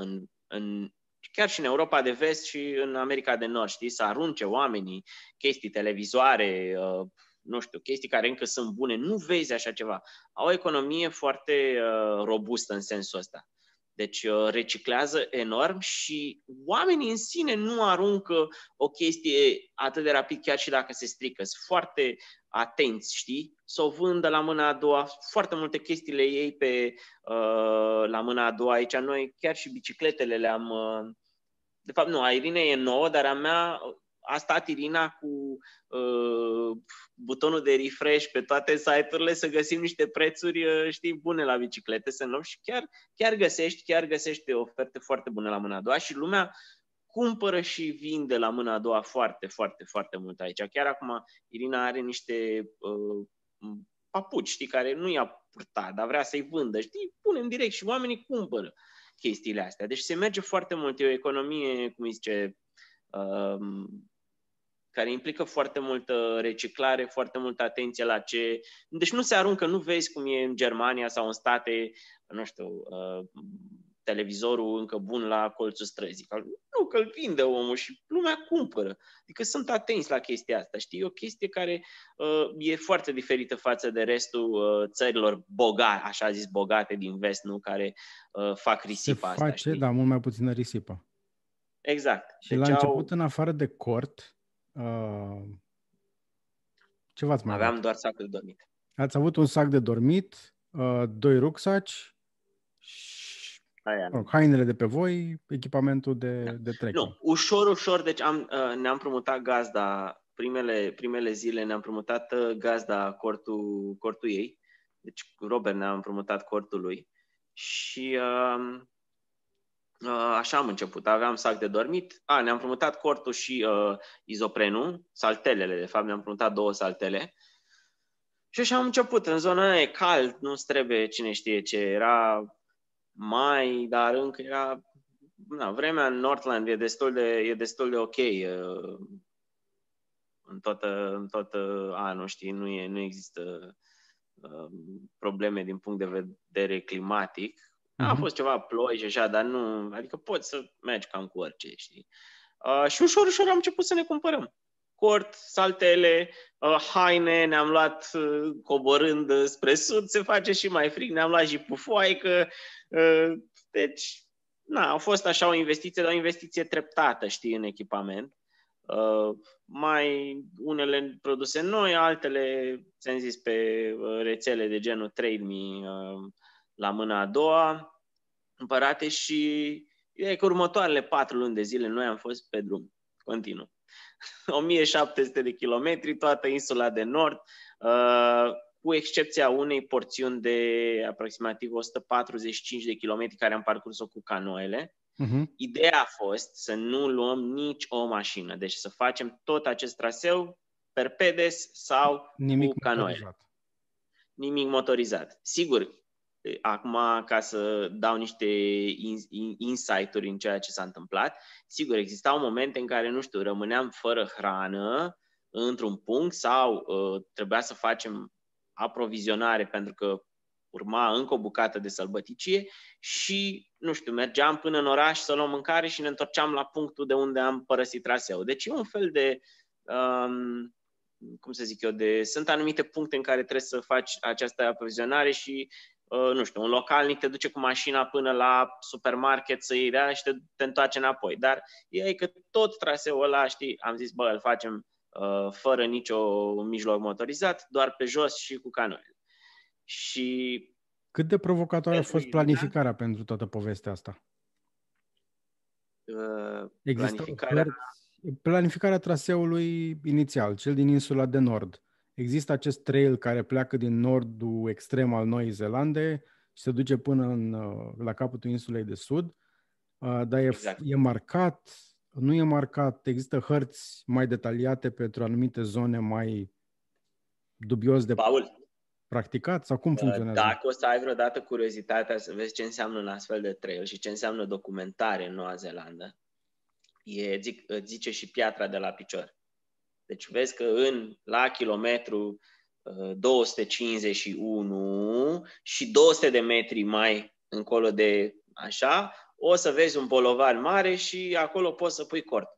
în în, chiar și în Europa de Vest și în America de Nord, știi, să arunce oamenii chestii, televizoare, uh, nu știu, chestii care încă sunt bune. Nu vezi așa ceva. Au o economie foarte uh, robustă în sensul ăsta. Deci uh, reciclează enorm și oamenii în sine nu aruncă o chestie atât de rapid, chiar și dacă se strică. Sunt foarte atenți, știi? Să o vândă la mâna a doua. Foarte multe chestiile ei pe, uh, la mâna a doua aici. Noi chiar și bicicletele le-am... Uh, de fapt, nu, a Irine e nouă, dar a mea a stat Irina cu uh, butonul de refresh pe toate site-urile să găsim niște prețuri, uh, știi, bune la biciclete, să luăm și chiar, chiar găsești, chiar găsești oferte foarte bune la mâna a doua și lumea cumpără și vinde la mâna a doua foarte, foarte, foarte mult aici. Chiar acum Irina are niște uh, papuci, știi, care nu i-a purtat, dar vrea să-i vândă, știi, punem direct și oamenii cumpără. Chestiile astea. Deci se merge foarte mult, e o economie, cum zice, um, care implică foarte multă reciclare, foarte multă atenție la ce... Deci nu se aruncă, nu vezi cum e în Germania sau în state, nu știu, uh, televizorul încă bun la colțul străzii. Nu, că îl vinde omul și lumea cumpără. Adică sunt atenți la chestia asta, știi? E o chestie care uh, e foarte diferită față de restul uh, țărilor bogate, așa zis, bogate din vest, nu? Care uh, fac risipa Se asta, face, știi? dar mult mai puțină risipă. Exact. Și deci la început, au... în afară de cort, uh, ce v-ați mai Aveam avut? doar sacul de dormit. Ați avut un sac de dormit, uh, doi rucsaci Aia, nu. hainele de pe voi, echipamentul de, da. de trekking. Nu, ușor, ușor, deci am, uh, ne-am promutat gazda, primele, primele zile ne-am promutat uh, gazda cortul, cortul ei, deci Robert ne-a împrumutat cortul lui și uh, uh, așa am început. Aveam sac de dormit, a, ne-am promutat cortul și uh, izoprenul, saltelele, de fapt ne-am promutat două saltele și așa am început. În zona aia e cald, nu trebuie cine știe ce, era mai, dar încă era... Na, vremea în Northland e destul de, e destul de ok uh, în tot, în tot anul, știi, nu, e, nu există uh, probleme din punct de vedere climatic. Uh-huh. A fost ceva ploi și așa, dar nu, adică poți să mergi cam cu orice, știi. Uh, și ușor, ușor am început să ne cumpărăm. Cort, saltele, uh, haine, ne-am luat uh, coborând spre sud, se face și mai frig, ne-am luat și pufoaică, uh, deci, na, a fost așa o investiție, dar o investiție treptată, știi, în echipament. Uh, mai unele produse noi, altele, ți-am zis, pe uh, rețele de genul Trade Me uh, la mâna a doua, împărate și e că următoarele patru luni de zile noi am fost pe drum, continuu. 1700 de kilometri, toată insula de nord, uh, cu excepția unei porțiuni de aproximativ 145 de kilometri care am parcurs-o cu canoele. Uh-huh. Ideea a fost să nu luăm nici o mașină, deci să facem tot acest traseu per pedes sau Nimic cu canoele. Motorizat. Nimic motorizat. Sigur, acum ca să dau niște insight-uri în ceea ce s-a întâmplat, sigur, existau momente în care, nu știu, rămâneam fără hrană într-un punct sau uh, trebuia să facem aprovizionare pentru că urma încă o bucată de sălbăticie și, nu știu, mergeam până în oraș să luăm mâncare și ne întorceam la punctul de unde am părăsit traseul. Deci e un fel de, um, cum să zic eu, de, sunt anumite puncte în care trebuie să faci această aprovizionare și Uh, nu știu, un localnic te duce cu mașina până la supermarket să iei de și te, te întoarce înapoi. Dar e că tot traseul ăla, știi, am zis, bă, îl facem uh, fără nicio mijloc motorizat, doar pe jos și cu canoile. Și cât de provocatoare a fost planificarea da? pentru toată povestea asta? Uh, Există planificarea... planificarea traseului inițial, cel din insula de nord. Există acest trail care pleacă din nordul extrem al Noii Zeelande și se duce până în, uh, la capătul insulei de sud, uh, dar e, exact. e marcat, nu e marcat, există hărți mai detaliate pentru anumite zone mai dubios de Paul, practicat sau cum uh, funcționează? Dacă o să ai vreodată curiozitatea să vezi ce înseamnă un astfel de trail și ce înseamnă documentare în Noua Zeelandă, e, zic, zice și piatra de la picior. Deci vezi că în, la kilometru 251 uh, și 200 de metri mai încolo de așa, o să vezi un bolovan mare și acolo poți să pui cort.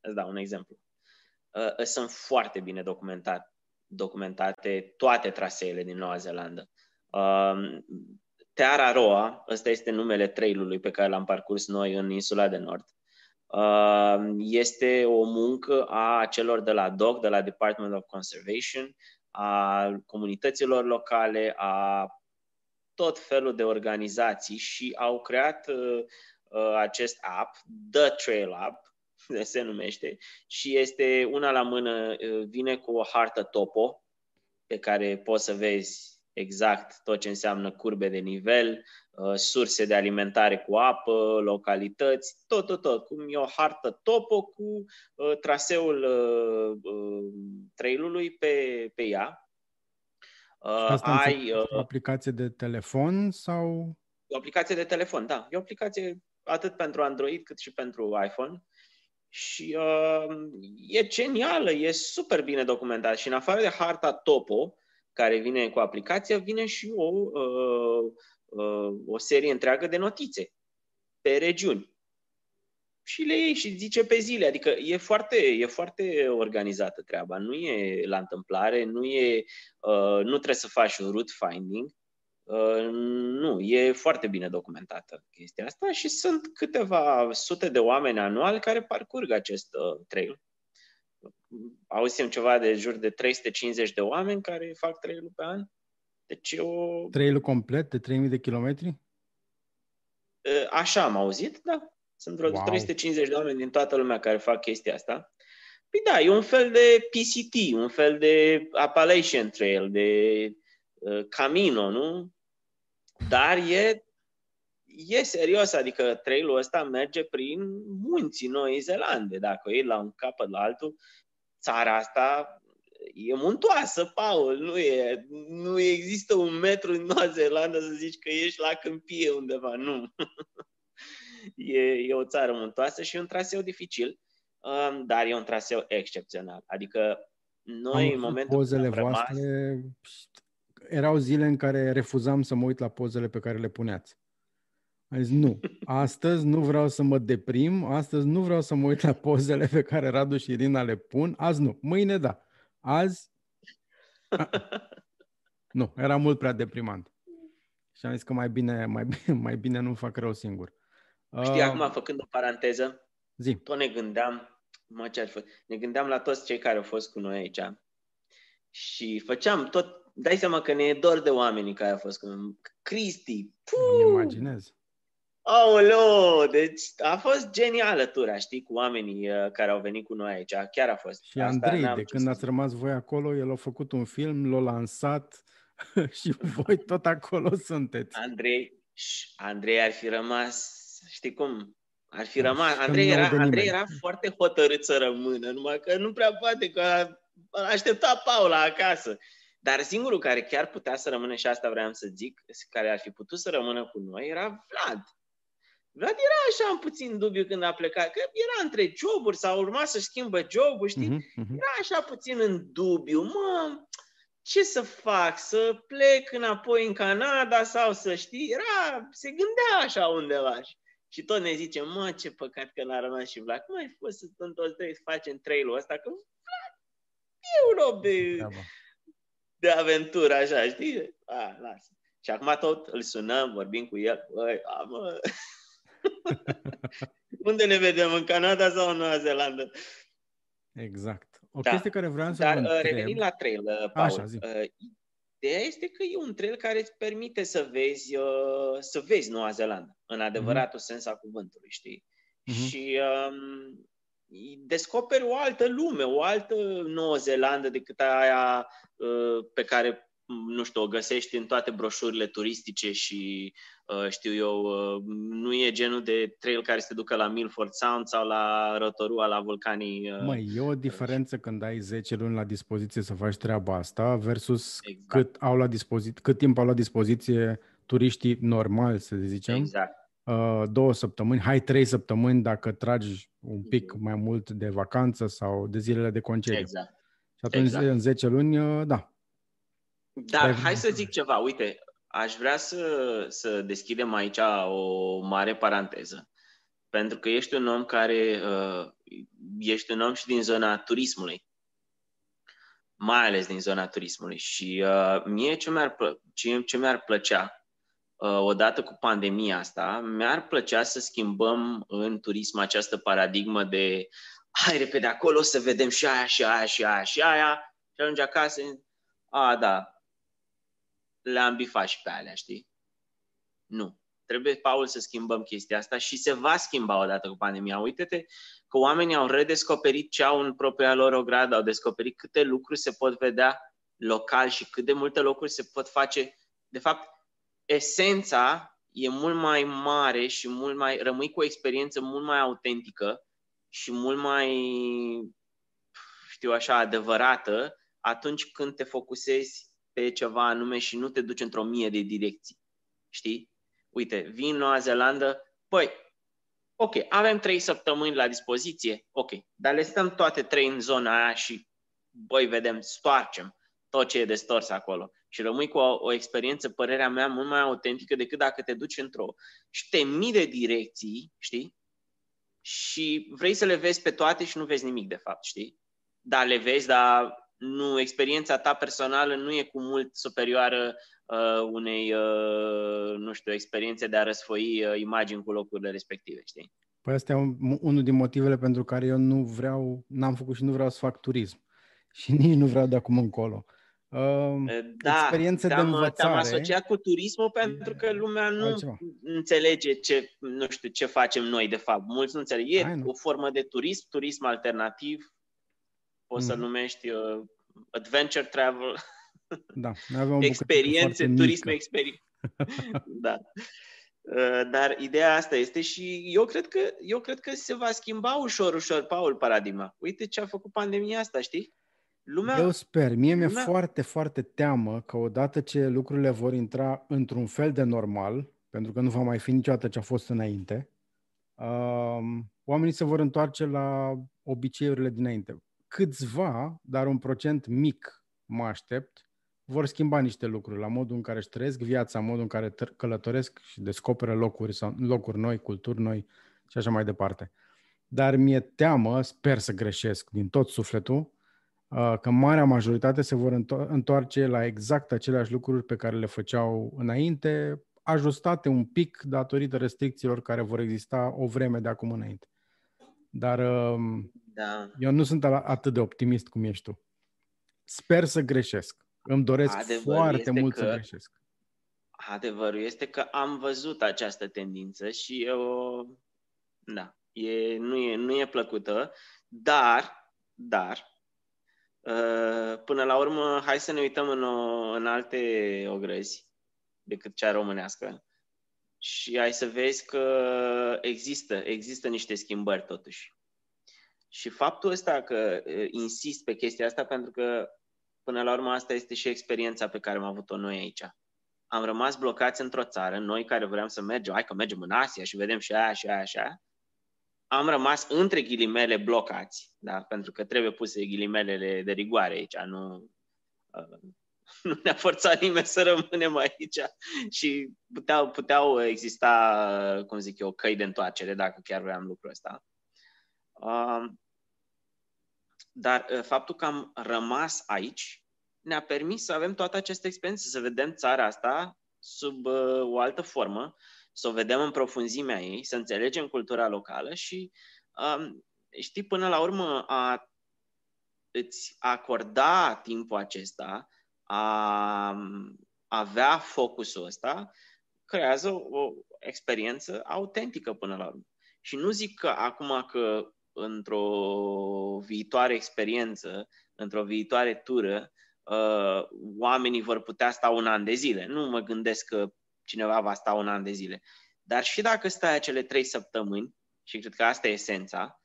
Îți dau un exemplu. Uh, sunt foarte bine documentate, documentate toate traseele din Noua Zeelandă. Um, Teara Roa, ăsta este numele trailului pe care l-am parcurs noi în insula de nord, este o muncă a celor de la DOC, de la Department of Conservation, a comunităților locale, a tot felul de organizații și au creat uh, uh, acest app, The Trail App, se numește, și este una la mână, uh, vine cu o hartă topo pe care poți să vezi exact tot ce înseamnă curbe de nivel, uh, surse de alimentare cu apă, localități, tot, tot, tot. Cum e o hartă topo cu uh, traseul uh, trailului pe, pe ea. Asta ai uh, o aplicație de telefon sau E o aplicație de telefon, da. E o aplicație atât pentru Android cât și pentru iPhone. Și uh, e genială, e super bine documentat. Și în afară de harta Topo, care vine cu aplicația, vine și o, uh, uh, o serie întreagă de notițe pe regiuni. Și le iei și zice pe zile. Adică e foarte, e foarte organizată treaba. Nu e la întâmplare, nu, e, uh, nu trebuie să faci un route finding. Uh, nu, e foarte bine documentată chestia asta și sunt câteva sute de oameni anual care parcurg acest uh, trail. Auzim ceva de jur de 350 de oameni care fac trail pe an. Deci e o... Trail complet de 3000 de kilometri? Uh, așa am auzit, da. Sunt vreo wow. 350 de oameni din toată lumea care fac chestia asta. Păi da, e un fel de PCT, un fel de Appalachian Trail, de uh, Camino, nu? Dar e, e serios, adică trailul ăsta merge prin munții Noi Zeelande. Dacă e la un capăt la altul, țara asta e muntoasă, Paul. Nu, e, nu există un metru în Noua Zeelandă să zici că ești la câmpie undeva. Nu. e, e o țară muntoasă și e un traseu dificil, um, dar e un traseu excepțional. Adică noi, Am în momentul pozele voastre, rămas... erau zile în care refuzam să mă uit la pozele pe care le puneați. Am zis, nu, astăzi nu vreau să mă deprim, astăzi nu vreau să mă uit la pozele pe care Radu și Irina le pun, azi nu, mâine da, azi... nu, era mult prea deprimant. Și am zis că mai bine, mai bine, mai bine nu fac rău singur. Știi, uh, acum, făcând o paranteză, zi. tot ne gândeam, mă, ce fost, ne gândeam la toți cei care au fost cu noi aici și făceam tot, dai seama că ne e dor de oamenii care au fost cu noi. Cristi, Îmi imaginez. Aoleo, deci a fost genială tura, știi, cu oamenii uh, care au venit cu noi aici. Chiar a fost. Și Asta Andrei, de când ați rămas voi acolo, el a făcut un film, l-a lansat și voi tot acolo sunteți. Andrei, Andrei ar fi rămas știi cum, ar fi rămas. Andrei era, Andrei era foarte hotărât să rămână, numai că nu prea poate, că a aștepta Paula acasă. Dar singurul care chiar putea să rămână, și asta vreau să zic, care ar fi putut să rămână cu noi, era Vlad. Vlad era așa în puțin dubiu când a plecat, că era între joburi sau urma să schimbă jobul, știi? Uh-huh, uh-huh. Era așa puțin în dubiu. Mă, ce să fac? Să plec înapoi în Canada sau să știi? Era, se gândea așa undeva. Și tot ne zice, mă, ce păcat că n-a rămas și Vlad. Cum ai fost să stăm toți trei să facem trail-ul ăsta? Că Vlad e un om de, de aventură, așa, știi? A, lasă. Și acum tot îl sunăm, vorbim cu el. Băi, a, mă. Unde ne vedem? În Canada sau în Noua Zeelandă? Exact. O da. chestie care vreau să Dar, vă uh, întreb... revenind la trail, uh, Paul, Așa, zi. Uh, Ideea este că e un trail care îți permite să vezi, uh, să vezi Noua Zeelandă, în adevăratul mm-hmm. sens a cuvântului, știi? Mm-hmm. Și um, descoperi o altă lume, o altă Noua Zeelandă decât aia uh, pe care nu știu, o găsești în toate broșurile turistice și uh, știu eu, uh, nu e genul de trail care se ducă la Milford Sound sau la Rotorua, la vulcanii. Uh, Măi, e o diferență când ai 10 luni la dispoziție să faci treaba asta versus exact. cât, au la dispoziție, cât timp au la dispoziție turiștii normali, să zicem. Exact. Uh, două săptămâni, hai trei săptămâni dacă tragi un pic mai mult de vacanță sau de zilele de concediu. Exact. Și atunci exact. în 10 luni, uh, da, dar hai să zic ceva, uite, aș vrea să, să deschidem aici o mare paranteză. Pentru că ești un om care, uh, ești un om și din zona turismului. Mai ales din zona turismului. Și uh, mie ce mi-ar, plă- ce, ce mi-ar plăcea, uh, odată cu pandemia asta, mi-ar plăcea să schimbăm în turism această paradigmă de hai repede acolo să vedem și aia, și aia, și aia, și aia, și ajunge acasă, a, da, le-am bifat și pe alea, știi? Nu. Trebuie, Paul, să schimbăm chestia asta și se va schimba odată cu pandemia. Uite-te că oamenii au redescoperit ce au în propria lor ogradă, au descoperit câte lucruri se pot vedea local și cât de multe lucruri se pot face. De fapt, esența e mult mai mare și mult mai rămâi cu o experiență mult mai autentică și mult mai, știu așa, adevărată atunci când te focusezi pe ceva anume și nu te duci într-o mie de direcții. Știi? uite, vin Noua Zeelandă, păi, ok, avem trei săptămâni la dispoziție, ok, dar le stăm toate trei în zona aia și, băi, vedem, stoarcem tot ce e de stors acolo. Și rămâi cu o, o experiență, părerea mea, mult mai autentică decât dacă te duci într-o... Și te mii de direcții, știi? Și vrei să le vezi pe toate și nu vezi nimic, de fapt, știi? Da, le vezi, dar nu, experiența ta personală nu e cu mult superioară uh, unei, uh, nu știu, experiențe de a răsfoi uh, imagini cu locurile respective, știi? Păi asta e un, unul din motivele pentru care eu nu vreau, n-am făcut și nu vreau să fac turism. Și nici nu vreau de acum încolo. Uh, da, experiențe de învățare. Te-am asociat cu turismul pentru că lumea nu altceva. înțelege ce, nu știu, ce facem noi de fapt. Mulți nu înțeleg. E Hai, nu. o formă de turism, turism alternativ, poți mm. să-l numești uh, adventure travel. Da, avem experiențe, turism experiențe. da. Uh, dar ideea asta este și eu cred, că, eu cred că se va schimba ușor, ușor, Paul, paradigma. Uite ce a făcut pandemia asta, știi? Lumea, Eu sper. Mie lumea... mi-e foarte, foarte teamă că odată ce lucrurile vor intra într-un fel de normal, pentru că nu va mai fi niciodată ce a fost înainte, um, oamenii se vor întoarce la obiceiurile dinainte. Câțiva, dar un procent mic, mă aștept, vor schimba niște lucruri la modul în care își trăiesc viața, modul în care călătoresc și descoperă locuri, sau, locuri noi, culturi noi și așa mai departe. Dar mi-e teamă, sper să greșesc din tot sufletul, Uh, că marea majoritate se vor întoarce la exact aceleași lucruri pe care le făceau înainte, ajustate un pic datorită restricțiilor care vor exista o vreme de acum înainte. Dar um, da. eu nu sunt atât de optimist cum ești tu. Sper să greșesc. Îmi doresc Adevărul foarte mult că, să greșesc. Adevărul este că am văzut această tendință și eu, da, e, nu, e, nu e plăcută, dar, dar, Uh, până la urmă, hai să ne uităm în, o, în alte ogrăzi decât cea românească și ai să vezi că există, există niște schimbări totuși. Și faptul ăsta că uh, insist pe chestia asta pentru că până la urmă asta este și experiența pe care am avut-o noi aici. Am rămas blocați într-o țară, noi care vreau să mergem, hai că mergem în Asia și vedem și aia și aia și aia, am rămas între ghilimele blocați, da? pentru că trebuie puse ghilimelele de rigoare aici, nu, uh, nu ne-a forțat nimeni să rămânem aici și puteau, puteau exista, cum zic eu, căi de întoarcere dacă chiar vreau lucrul ăsta. Uh, dar uh, faptul că am rămas aici ne-a permis să avem toată această experiență, să vedem țara asta sub uh, o altă formă, să o vedem în profunzimea ei, să înțelegem cultura locală și, um, știi, până la urmă, a îți acorda timpul acesta, a avea focusul ăsta, creează o, o experiență autentică până la urmă. Și nu zic că acum că într-o viitoare experiență, într-o viitoare tură, uh, oamenii vor putea sta un an de zile. Nu mă gândesc că cineva va sta un an de zile. Dar și dacă stai acele trei săptămâni, și cred că asta e esența,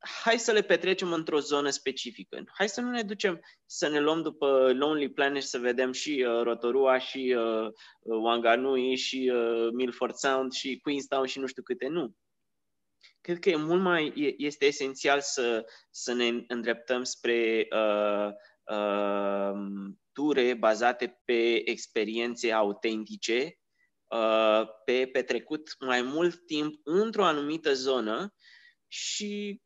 hai să le petrecem într-o zonă specifică. Hai să nu ne ducem să ne luăm după Lonely Planet să vedem și uh, Rotorua și uh, Wanganui și uh, Milford Sound și Queenstown și nu știu câte. Nu. Cred că e mult mai este esențial să, să ne îndreptăm spre uh, uh, ture bazate pe experiențe autentice, uh, pe petrecut mai mult timp într-o anumită zonă și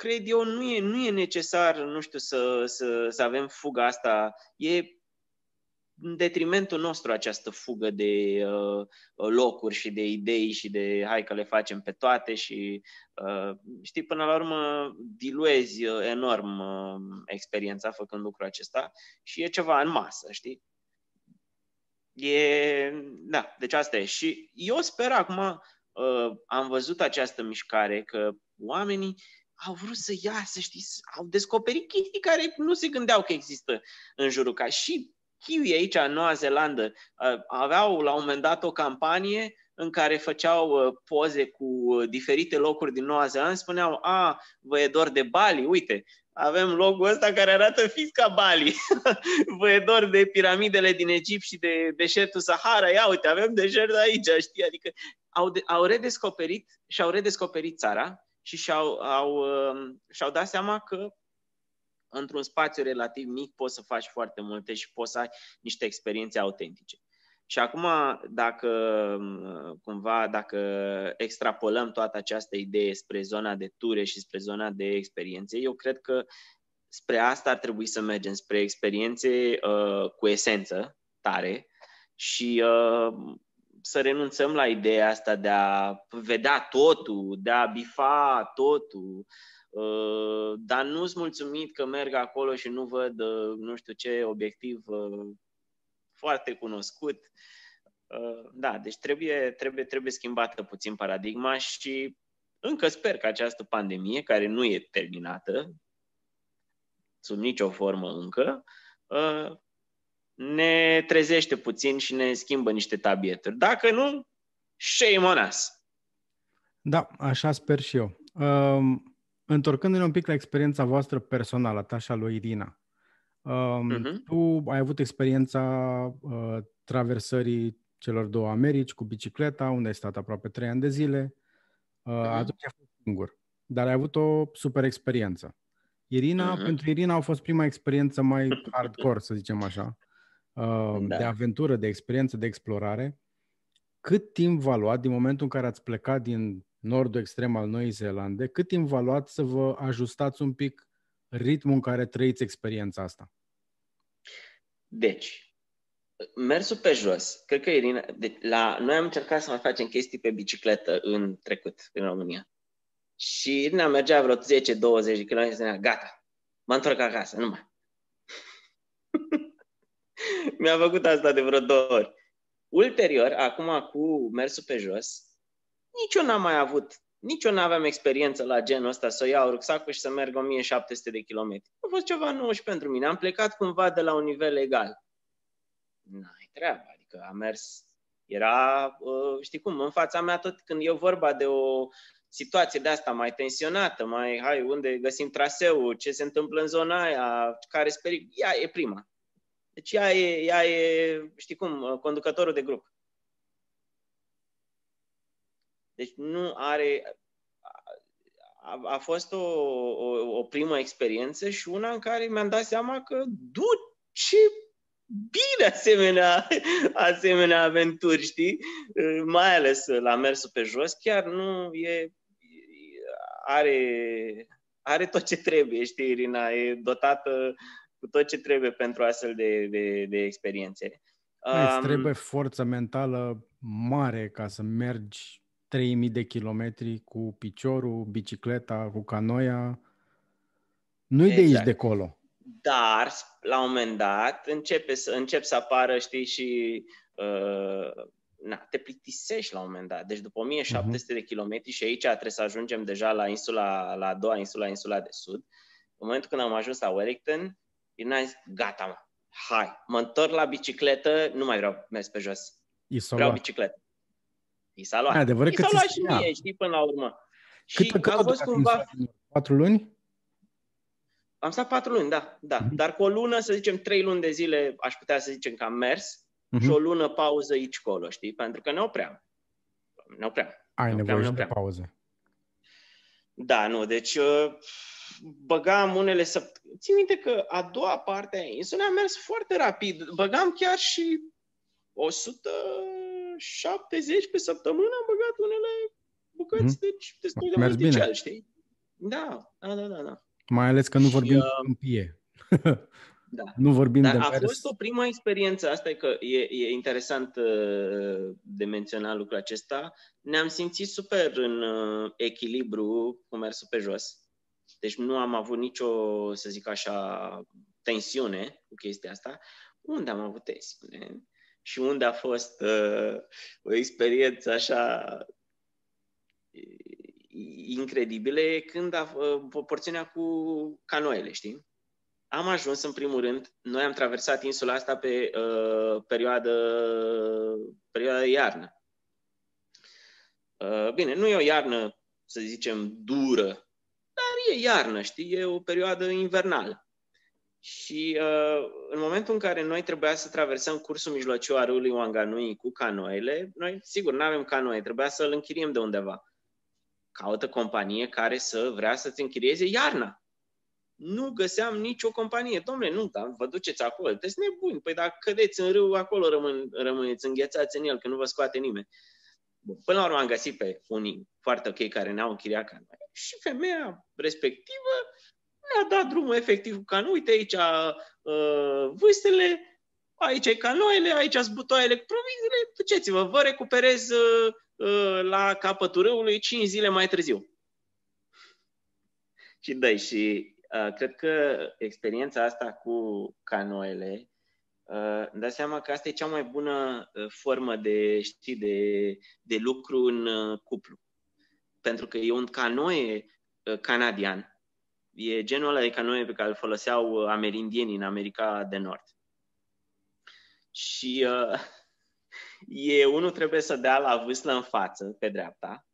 cred eu nu e, nu e necesar, nu știu, să, să, să avem fuga asta. E în detrimentul nostru această fugă de uh, locuri și de idei și de hai că le facem pe toate și uh, știi, până la urmă diluezi uh, enorm uh, experiența făcând lucrul acesta și e ceva în masă, știi? E, da, deci asta e. Și eu sper acum, uh, am văzut această mișcare că oamenii au vrut să iasă, știi, au descoperit chestii care nu se gândeau că există în jurul ca și Kiwi aici, în Noua Zeelandă, aveau la un moment dat o campanie în care făceau uh, poze cu uh, diferite locuri din Noua Zeelandă, spuneau, a, vă e dor de Bali, uite, avem logul ăsta care arată fix ca Bali. vă e dor de piramidele din Egipt și de deșertul Sahara, ia uite, avem deșert aici, știi? Adică au, de, au redescoperit și au redescoperit țara și și-au, au, uh, și-au dat seama că într-un spațiu relativ mic poți să faci foarte multe și poți să ai niște experiențe autentice. Și acum, dacă cumva, dacă extrapolăm toată această idee spre zona de ture și spre zona de experiențe, eu cred că spre asta ar trebui să mergem, spre experiențe uh, cu esență tare și uh, să renunțăm la ideea asta de a vedea totul, de a bifa totul, uh, dar nu-s mulțumit că merg acolo și nu văd uh, nu știu ce obiectiv uh, foarte cunoscut. Uh, da, deci trebuie, trebuie, trebuie schimbată puțin paradigma și încă sper că această pandemie, care nu e terminată, sub nicio formă încă, uh, ne trezește puțin și ne schimbă niște tabieturi. Dacă nu, shame on us. Da, așa sper și eu. Um, întorcându-ne un pic la experiența voastră personală, ta și a lui Irina, Um, uh-huh. Tu ai avut experiența uh, traversării celor două Americi cu bicicleta, unde ai stat aproape trei ani de zile. Uh, uh-huh. Atunci ai fost singur, dar ai avut o super experiență. Irina, uh-huh. pentru Irina a fost prima experiență mai hardcore, să zicem așa, uh, da. de aventură, de experiență, de explorare. Cât timp v-a luat din momentul în care ați plecat din nordul extrem al Noii Zeelande, cât timp v-a luat să vă ajustați un pic ritmul în care trăiți experiența asta? Deci, mersul pe jos, cred că Irina, de, la, noi am încercat să mai facem chestii pe bicicletă în trecut, în România. Și Irina mergea vreo 10-20 de km și zicea, gata, mă întorc acasă, nu mai. Mi-a făcut asta de vreo două ori. Ulterior, acum cu mersul pe jos, nici eu n-am mai avut nici eu nu aveam experiență la genul ăsta să iau rucsacul și să merg 1700 de kilometri. A fost ceva nou și pentru mine. Am plecat cumva de la un nivel egal. N-ai treaba, adică am mers, era, uh, știi cum, în fața mea tot când e vorba de o situație de asta mai tensionată, mai, hai, unde găsim traseul, ce se întâmplă în zona aia, care sperie, ea e prima. Deci ea e, ea e, știi cum, conducătorul de grup. Deci nu are... A, a fost o, o, o primă experiență și una în care mi-am dat seama că, du, ce bine asemenea, asemenea aventuri, știi? Mai ales la mersul pe jos, chiar nu e... Are, are tot ce trebuie, știi, Irina? E dotată cu tot ce trebuie pentru astfel de, de, de experiențe. Îți trebuie forță mentală mare ca să mergi 3000 de kilometri cu piciorul, bicicleta, cu canoia. Nu-i exact. de aici, exact. de acolo. Dar, la un moment dat, începe să, încep să apară, știi, și uh, na, te plictisești la un moment dat. Deci după 1700 uh-huh. Mhm. de kilometri și aici trebuie să ajungem deja la insula, la a doua insula, insula de sud. În momentul când am ajuns la Wellington, n zis, gata mă, hai, mă întorc la bicicletă, nu mai vreau mers pe jos. Vreau bicicletă. I s-a luat. Adevărat I s-a luat și mie, știi, până la urmă. Cât, și cât a fost cumva... Patru luni? Am stat patru luni, da, da. Mm-hmm. Dar cu o lună, să zicem, trei luni de zile, aș putea să zicem că am mers mm-hmm. și o lună pauză aici colo, știi? Pentru că ne opream. Ne opream. Ai ne nevoie de pauze. Da, nu, deci uh, băgam unele săptămâni. Țin minte că a doua parte a insulei am mers foarte rapid. Băgam chiar și 100, 70 pe săptămână am băgat unele bucăți, mm-hmm. deci destul de mult bine. știi? Da, da, da, da, da. Mai ales că nu și, vorbim uh, pie. da. Nu vorbim Dar de a mers. fost o prima experiență, asta e că e, e interesant uh, de menționat lucrul acesta. Ne-am simțit super în uh, echilibru cu mersul pe jos. Deci nu am avut nicio, să zic așa, tensiune cu chestia asta. Unde am avut tensiune? și unde a fost uh, o experiență așa incredibilă e când a uh, porțiunea cu canoele, știi? Am ajuns în primul rând, noi am traversat insula asta pe uh, perioadă, perioada de iarnă. Uh, bine, nu e o iarnă, să zicem, dură, dar e iarnă, știi, e o perioadă invernală. Și uh, în momentul în care noi trebuia să traversăm cursul mijlociu a râului Wanganui cu canoele, noi, sigur, nu avem canoe, trebuia să îl închiriem de undeva. Caută companie care să vrea să-ți închirieze iarna. Nu găseam nicio companie. Domnule, nu, dar vă duceți acolo, sunteți nebuni. Păi dacă cădeți în râu, acolo rămân, rămâneți înghețați în el, că nu vă scoate nimeni. Bun. Până la urmă am găsit pe unii foarte ok care ne-au închiriat canoe. Și femeia respectivă ne-a dat drumul efectiv cu canoe. Uite aici uh, vâstele, aici e canoele, aici sunt butoaiele cu proviziile, duceți-vă, vă recuperez uh, uh, la capătul râului 5 zile mai târziu. și dai și uh, cred că experiența asta cu canoele Uh, îmi dau seama că asta e cea mai bună uh, formă de, știi, de, de lucru în uh, cuplu. Pentru că e un canoe canadian. E genul ăla de canoe pe care îl foloseau amerindienii în America de Nord. Și uh, e unul trebuie să dea la vâslă în față, pe dreapta,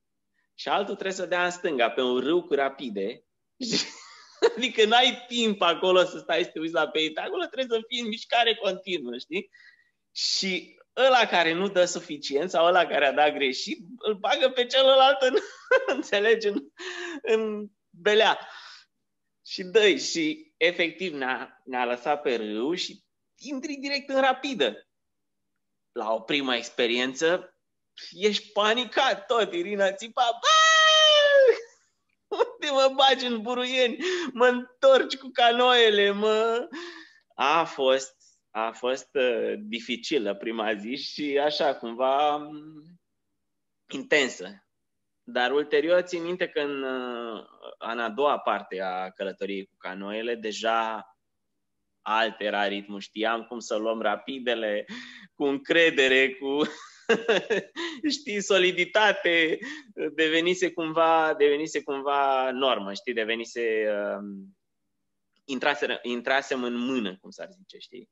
și altul trebuie să dea în stânga, pe un râu cu rapide. Adică n-ai timp acolo să stai să te uiți la peite. Acolo trebuie să fii în mișcare continuă, știi? Și ăla care nu dă suficient sau ăla care a dat greșit, îl bagă pe celălalt în, înțelegi, în, în belea. Și dă și efectiv ne-a, ne-a lăsat pe râu și intri direct în rapidă. La o primă experiență, ești panicat tot, Irina țipa, Bă! Unde mă bagi în buruieni? Mă întorci cu canoele, mă... A fost, a fost uh, dificilă prima zi și așa, cumva um, intensă. Dar ulterior țin minte că în, uh, în a doua parte a călătoriei cu canoele, deja alt era ritmul. Știam cum să luăm rapidele, cu încredere, cu știi, soliditate, devenise cumva, devenise cumva normă, știi, devenise, uh, intrase, intrasem în mână, cum s-ar zice, știi?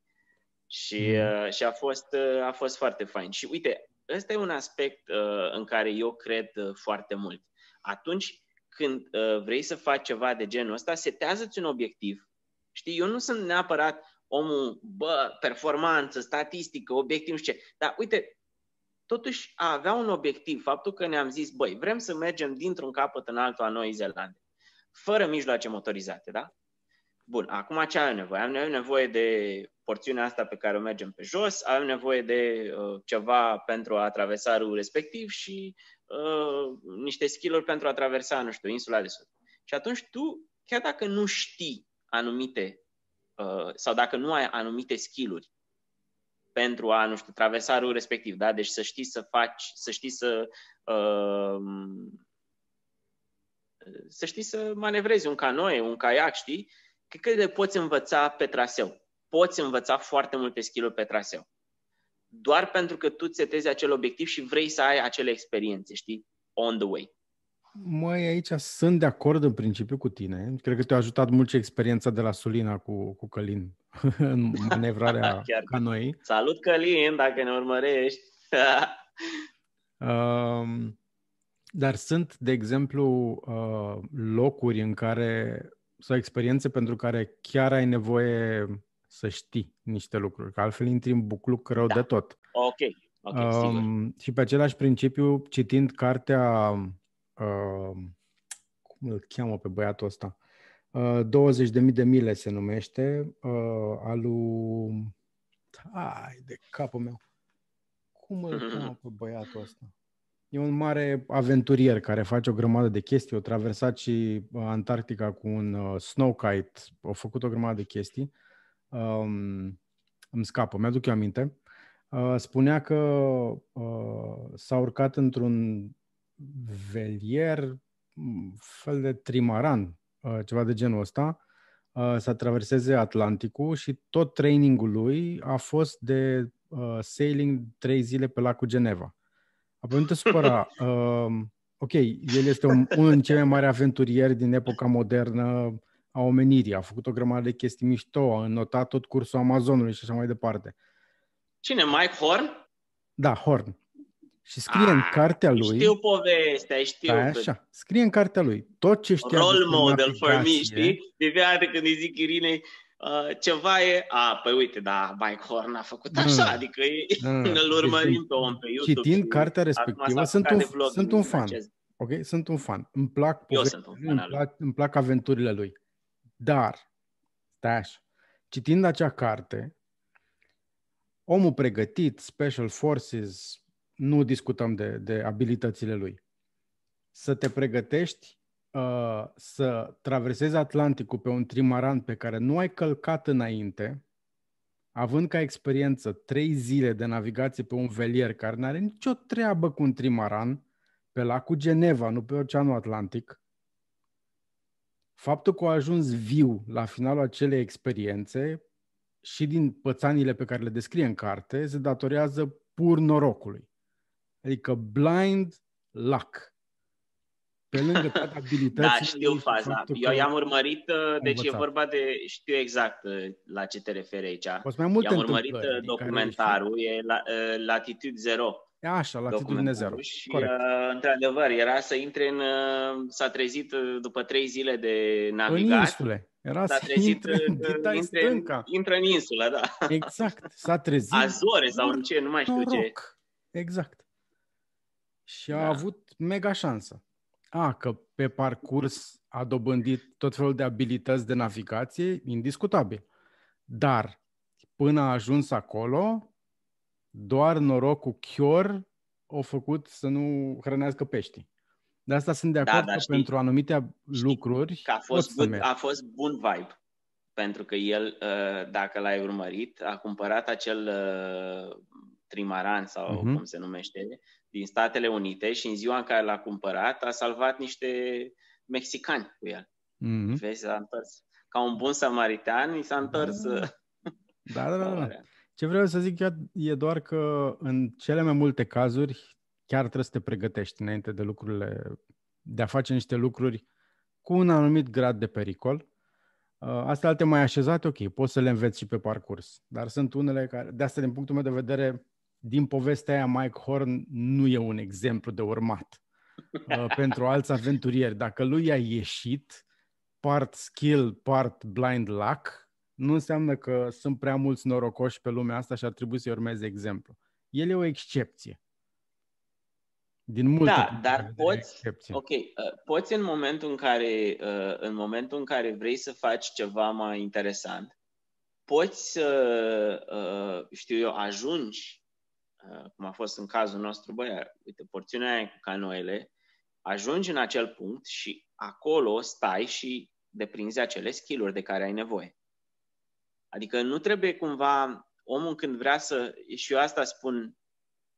Și, mm. uh, și a, fost, uh, a fost foarte fain. Și uite, ăsta e un aspect uh, în care eu cred uh, foarte mult. Atunci când uh, vrei să faci ceva de genul ăsta, setează-ți un obiectiv. Știi, eu nu sunt neapărat omul, bă, performanță, statistică, obiectiv, nu știu ce. Dar uite, totuși a avea un obiectiv, faptul că ne-am zis, băi, vrem să mergem dintr-un capăt în altul a Noii Zeelande, fără mijloace motorizate, da? Bun, acum ce avem nevoie? Avem nevoie de porțiunea asta pe care o mergem pe jos, avem nevoie de uh, ceva pentru a traversa râul respectiv și uh, niște skill pentru a traversa, nu știu, insula de sud. Și atunci tu, chiar dacă nu știi anumite uh, sau dacă nu ai anumite skill pentru a, nu știu, traversa râul respectiv, da? Deci să știi să faci, să știi să uh, să știi să manevrezi un canoe, un caiac, știi? Cred că le poți învăța pe traseu. Poți învăța foarte multe skill pe traseu. Doar pentru că tu setezi acel obiectiv și vrei să ai acele experiențe, știi? On the way. Măi, aici sunt de acord în principiu cu tine. Cred că te-a ajutat mult și experiența de la Sulina cu, cu Călin în manevrarea canoei. Salut, Călin, dacă ne urmărești! uh, dar sunt, de exemplu, uh, locuri în care sau experiențe pentru care chiar ai nevoie să știi niște lucruri, că altfel intri în bucluc rău da. de tot. Ok, ok, um, Și pe același principiu, citind cartea uh, cum îl cheamă pe băiatul ăsta? Uh, 20.000 de mile se numește, uh, al lui... Hai de capul meu! Cum îl cheamă pe băiatul ăsta? E un mare aventurier care face o grămadă de chestii. O traversat și uh, Antarctica cu un uh, snowkite. Au făcut o grămadă de chestii. Um, îmi scapă, mi-aduc eu aminte. Uh, spunea că uh, s-a urcat într-un velier, fel de trimaran, uh, ceva de genul ăsta, uh, să traverseze Atlanticul și tot trainingul lui a fost de uh, sailing trei zile pe lacul Geneva. Apoi nu te supăra. Uh, ok, el este un, unul din cei mai mari aventurieri din epoca modernă a omenirii. A făcut o grămadă de chestii mișto, a înnotat tot cursul Amazonului și așa mai departe. Cine? Mike Horn? Da, Horn. Și scrie în cartea lui... Știu povestea, știu. Da, așa. Scrie în cartea lui tot ce știa Role model for me, știi? De fiecare când îi zic Irinei, uh, ceva e, a, păi uite, da, Mike Horn a făcut așa, adică e, da, da. îl urmărim deci, pe om pe YouTube. Citind cartea respectivă, sunt un, sunt un fan. Ok? Sunt un fan. Îmi plac, Eu sunt un fan îmi, plac, îmi plac aventurile lui. Dar, stai așa, citind acea carte, omul pregătit, Special Forces, nu discutăm de, de abilitățile lui. Să te pregătești uh, să traversezi Atlanticul pe un trimaran pe care nu ai călcat înainte, având ca experiență trei zile de navigație pe un velier care nu are nicio treabă cu un trimaran, pe lacul Geneva, nu pe Oceanul Atlantic, faptul că a ajuns viu la finalul acelei experiențe și din pățanile pe care le descrie în carte, se datorează pur norocului. Adică blind luck. Pe lângă toate abilitățile. da, știu faza. Eu i-am urmărit, uh, deci învățat. e vorba de, știu exact uh, la ce te referi aici. mai multe i-am urmărit uh, documentarul, e la, Latitude Zero. E așa, Latitudine Zero. Și, Corect. într-adevăr, era să intre în... S-a trezit după trei zile de navigat. În insule. Era s-a trezit intre, în, intre, intră în insulă, da. Exact. S-a trezit. Azore sau în ce, nu mai știu noroc. ce. Exact și a da. avut mega șansă. A, că pe parcurs a dobândit tot felul de abilități de navigație, indiscutabil. Dar până a ajuns acolo, doar norocul chior o făcut să nu hrănească peștii. De asta sunt de da, acord da, că știi, pentru anumite știi lucruri că a fost, bun, a fost bun vibe. Pentru că el, uh, dacă l-ai urmărit, a cumpărat acel uh, trimaran sau uh-huh. cum se numește, din Statele Unite și în ziua în care l-a cumpărat a salvat niște mexicani cu el. Mm-hmm. Vezi, s-a întors. Ca un bun samaritan, i s-a întors... Da, da, da. da. da. Ce vreau să zic e doar că în cele mai multe cazuri chiar trebuie să te pregătești înainte de lucrurile, de a face niște lucruri cu un anumit grad de pericol. Uh, astea alte mai așezate, ok, poți să le înveți și pe parcurs. Dar sunt unele care, de asta din punctul meu de vedere, din povestea aia, Mike Horn nu e un exemplu de urmat uh, pentru alți aventurieri. Dacă lui a ieșit part skill, part blind luck, nu înseamnă că sunt prea mulți norocoși pe lumea asta și ar trebui să-i urmeze exemplu. El e o excepție. Din multe da, dar poți, ok, uh, poți în momentul în care, uh, în momentul în care vrei să faci ceva mai interesant, poți să, uh, știu eu, ajungi Uh, cum a fost în cazul nostru, băi, uite, porțiunea aia cu canoele, ajungi în acel punct și acolo stai și deprinzi acele skill de care ai nevoie. Adică nu trebuie cumva, omul când vrea să, și eu asta spun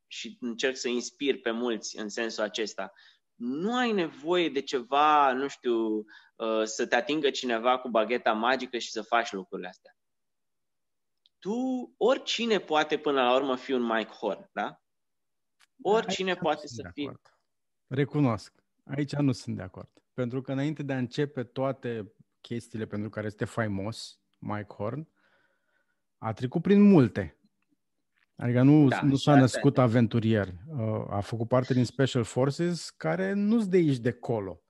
și încerc să inspir pe mulți în sensul acesta, nu ai nevoie de ceva, nu știu, uh, să te atingă cineva cu bagheta magică și să faci lucrurile astea tu, oricine poate până la urmă fi un Mike Horn, da? Oricine Aici poate să fie. Recunosc. Aici nu sunt de acord. Pentru că înainte de a începe toate chestiile pentru care este faimos, Mike Horn, a trecut prin multe. Adică nu, da, nu s-a născut aventurier. Uh, a făcut parte din Special Forces care nu-s de aici de colo.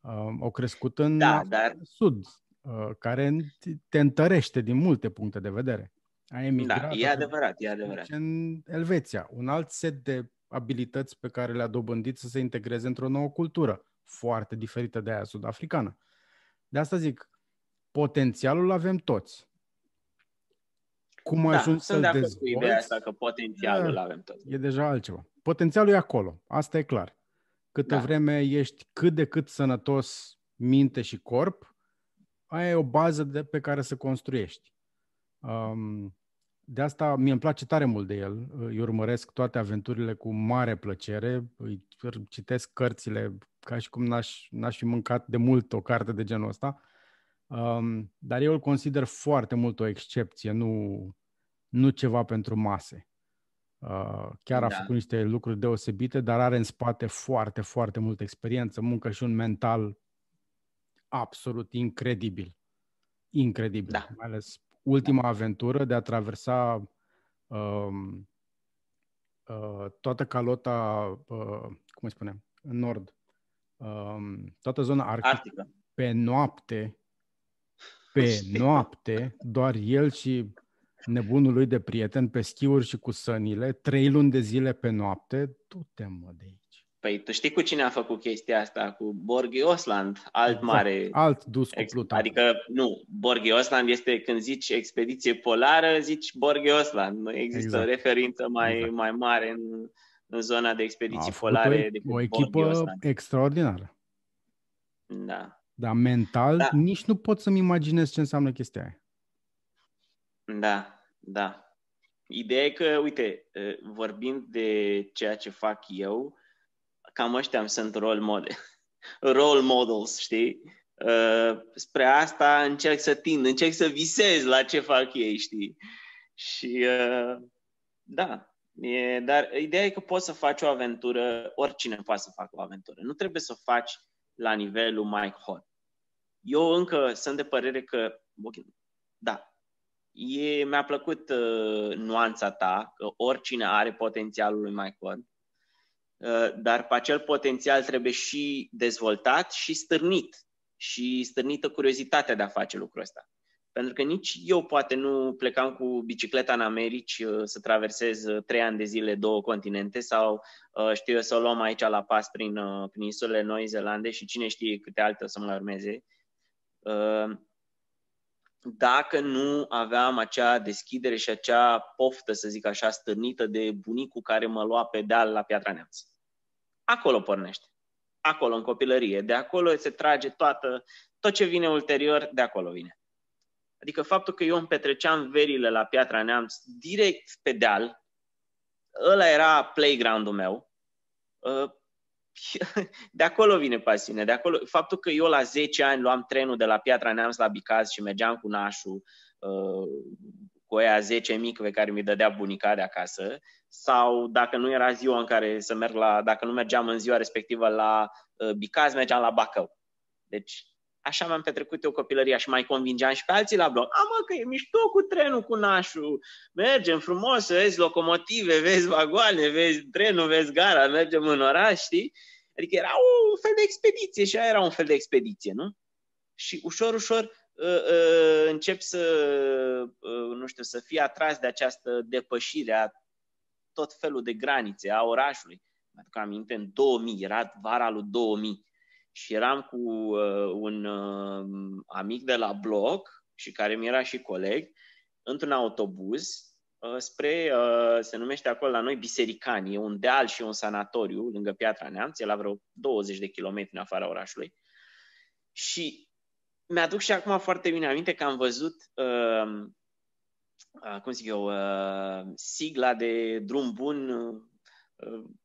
Uh, au crescut în da, dar... sud, uh, care te întărește din multe puncte de vedere. A emigrat. Da, e adevărat, e adevărat. În Elveția, un alt set de abilități pe care le-a dobândit să se integreze într-o nouă cultură, foarte diferită de aia sud-africană. De asta zic, potențialul avem toți. Cum da, ajuns să-l de dezvolți, cu ideea asta că potențialul e, avem toți. E deja altceva. Potențialul e acolo, asta e clar. Câtă da. vreme ești cât de cât sănătos minte și corp, aia e o bază de pe care să construiești. Um, de asta mi îmi place tare mult de el. Îi urmăresc toate aventurile cu mare plăcere. Îi citesc cărțile ca și cum n-aș, n-aș fi mâncat de mult o carte de genul ăsta. Um, dar eu îl consider foarte mult o excepție, nu, nu ceva pentru mase. Uh, chiar a da. făcut niște lucruri deosebite, dar are în spate foarte, foarte multă experiență, muncă și un mental absolut incredibil. Incredibil. Da. Mai ales ultima aventură de a traversa um, uh, toată calota, uh, cum îi spunem, în nord, uh, toată zona arctică, Arctică. pe noapte, pe noapte, doar el și nebunul lui de prieten pe schiuri și cu sănile, trei luni de zile pe noapte, tu te mă de aici. Păi tu știi cu cine a făcut chestia asta? Cu Borghi Osland, alt exact. mare... Alt dus cu Pluton. Adică, nu, Borghi Osland este când zici expediție polară, zici Borghi Osland. Nu există exact. referință mai, exact. mai mare în, în zona de expediții a polare decât o echipă extraordinară. Da. Dar mental da. nici nu pot să-mi imaginez ce înseamnă chestia aia. Da, da. Ideea e că, uite, vorbind de ceea ce fac eu, cam ăștia sunt role model. role models, știi? Uh, spre asta încerc să tind, încerc să visez la ce fac ei, știi? Și uh, da, e, dar ideea e că poți să faci o aventură, oricine poate să facă o aventură. Nu trebuie să o faci la nivelul Mike Horn. Eu încă sunt de părere că, okay, da, e, mi-a plăcut uh, nuanța ta, că oricine are potențialul lui Mike Horn, Uh, dar pe acel potențial trebuie și dezvoltat și stârnit și stârnită curiozitatea de a face lucrul ăsta. Pentru că nici eu poate nu plecam cu bicicleta în Americi uh, să traversez uh, trei ani de zile două continente sau știu eu să o luăm aici la pas prin, prin insulele Noi Zeelande și cine știe câte alte o să mă urmeze. Dacă nu aveam acea deschidere și acea poftă, să zic așa, stârnită de bunicul care mă lua pe deal la Piatra Neamț. Acolo pornește. Acolo, în copilărie. De acolo se trage toată, tot ce vine ulterior, de acolo vine. Adică faptul că eu îmi petreceam verile la Piatra Neamț direct pe deal, ăla era playground-ul meu, ă, de acolo vine pasiunea. De acolo, faptul că eu la 10 ani luam trenul de la Piatra Neamț la Bicaz și mergeam cu nașul, ă, cu aia 10 mic pe care mi dădea bunica de acasă, sau dacă nu era ziua în care să merg la, dacă nu mergeam în ziua respectivă la uh, Bicaz, mergeam la Bacău. Deci așa mi-am petrecut eu copilăria și mai convingeam și pe alții la blog. A, mă, că e mișto cu trenul, cu nașul, mergem frumos, vezi locomotive, vezi vagoane, vezi trenul, vezi gara, mergem în oraș, știi? Adică era un fel de expediție și aia era un fel de expediție, nu? Și ușor, ușor uh, uh, încep să, uh, nu știu, să fie atras de această depășire a tot felul de granițe a orașului. Mă aduc aminte, în 2000, era vara lui 2000 și eram cu uh, un uh, amic de la bloc și care mi era și coleg într-un autobuz uh, spre, uh, se numește acolo la noi Bisericani, e un deal și un sanatoriu lângă Piatra Neamț, e la vreo 20 de kilometri în afara orașului. Și mi-aduc și acum foarte bine aminte că am văzut uh, Uh, cum zic eu, uh, sigla de drum bun, uh,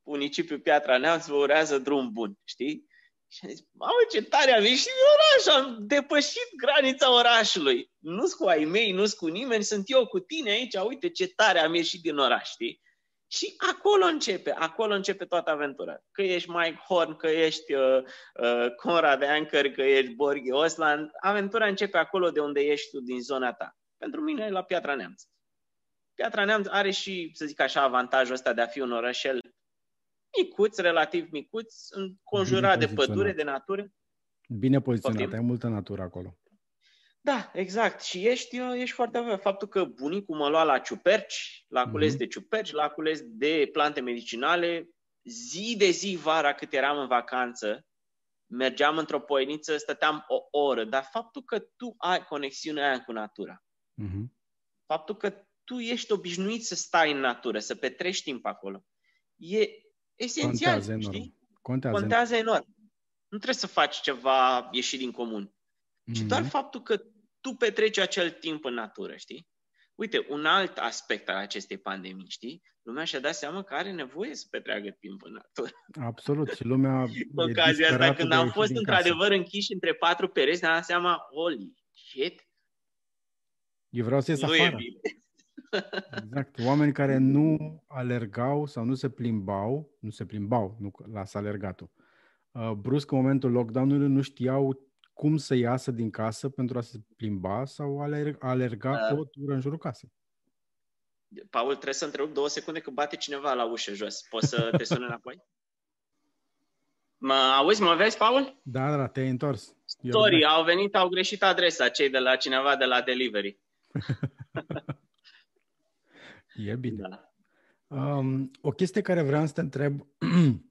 municipiul Piatra Neamț vă urează drum bun, știi? Și am zis, mamă, ce tare am ieșit din oraș, am depășit granița orașului. Nu-s cu ai mei, nu-s cu nimeni, sunt eu cu tine aici, uite ce tare am ieșit din oraș, știi? Și acolo începe, acolo începe toată aventura. Că ești Mike Horn, că ești uh, uh, Conrad Anker, că ești Borghi Osland, aventura începe acolo de unde ești tu din zona ta. Pentru mine, la Piatra Neamț. Piatra Neamț are și, să zic așa, avantajul ăsta de a fi un orășel micuț, relativ micuț, înconjurat de pădure, de natură. Bine poziționat, ai multă natură acolo. Da, exact. Și ești, ești foarte avea. Faptul că bunicul mă lua la ciuperci, la cules mm-hmm. de ciuperci, la cules de plante medicinale, zi de zi vara cât eram în vacanță, mergeam într-o poieniță, stăteam o oră, dar faptul că tu ai conexiunea aia cu natura, Mm-hmm. Faptul că tu ești obișnuit să stai în natură, să petrești timp acolo, e esențial, Contează enorm. știi? Contează, Contează enorm. Nu trebuie să faci ceva ieșit din comun, mm-hmm. ci doar faptul că tu petreci acel timp în natură, știi? Uite, un alt aspect al acestei pandemii, știi? Lumea și-a dat seama că are nevoie să petreagă timp în natură. Absolut. Și lumea Ocazia asta, când am fost într-adevăr închiși între patru pereți, ne-am dat seama, holy shit, eu vreau să ies nu afară. E bine. Exact. Oameni care nu alergau sau nu se plimbau, nu se plimbau, nu las alergatul. Uh, brusc, în momentul lockdown-ului, nu știau cum să iasă din casă pentru a se plimba sau alerga, alerga da. o tură în jurul casei. Paul, trebuie să întrerup două secunde că bate cineva la ușă jos. Poți să te suni înapoi? Mă auzi, mă vezi, Paul? Da, da, te-ai întors. Sorry, au venit, au greșit adresa, cei de la cineva de la delivery. e bine. Da. Um, o chestie care vreau să te întreb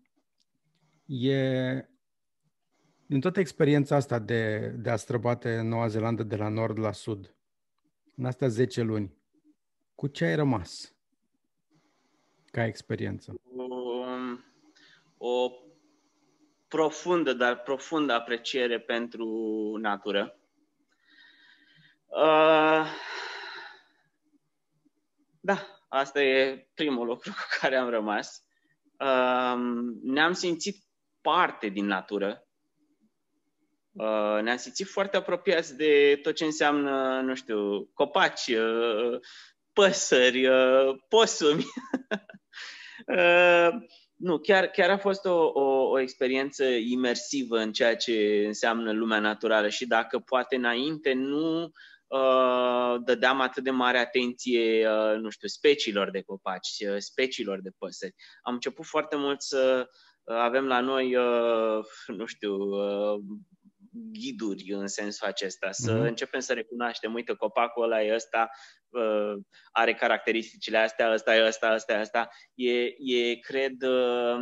e din toată experiența asta de, de a străbate Noua Zeelandă de la nord la sud, în astea 10 luni, cu ce ai rămas ca experiență? O, o profundă, dar profundă apreciere pentru natură. Uh, da, asta e primul lucru cu care am rămas. Uh, ne-am simțit parte din natură. Uh, ne-am simțit foarte apropiați de tot ce înseamnă, nu știu, copaci, uh, păsări, uh, posumi. uh, nu, chiar, chiar a fost o, o, o experiență imersivă în ceea ce înseamnă lumea naturală și dacă poate înainte nu uh, dădeam atât de mare atenție, uh, nu știu, speciilor de copaci, uh, speciilor de păsări. Am început foarte mult să uh, avem la noi, uh, nu știu, uh, ghiduri în sensul acesta, să mm-hmm. începem să recunoaștem, uite, copacul ăla e ăsta, uh, are caracteristicile astea, ăsta e ăsta, ăsta e ăsta. E, e cred, uh,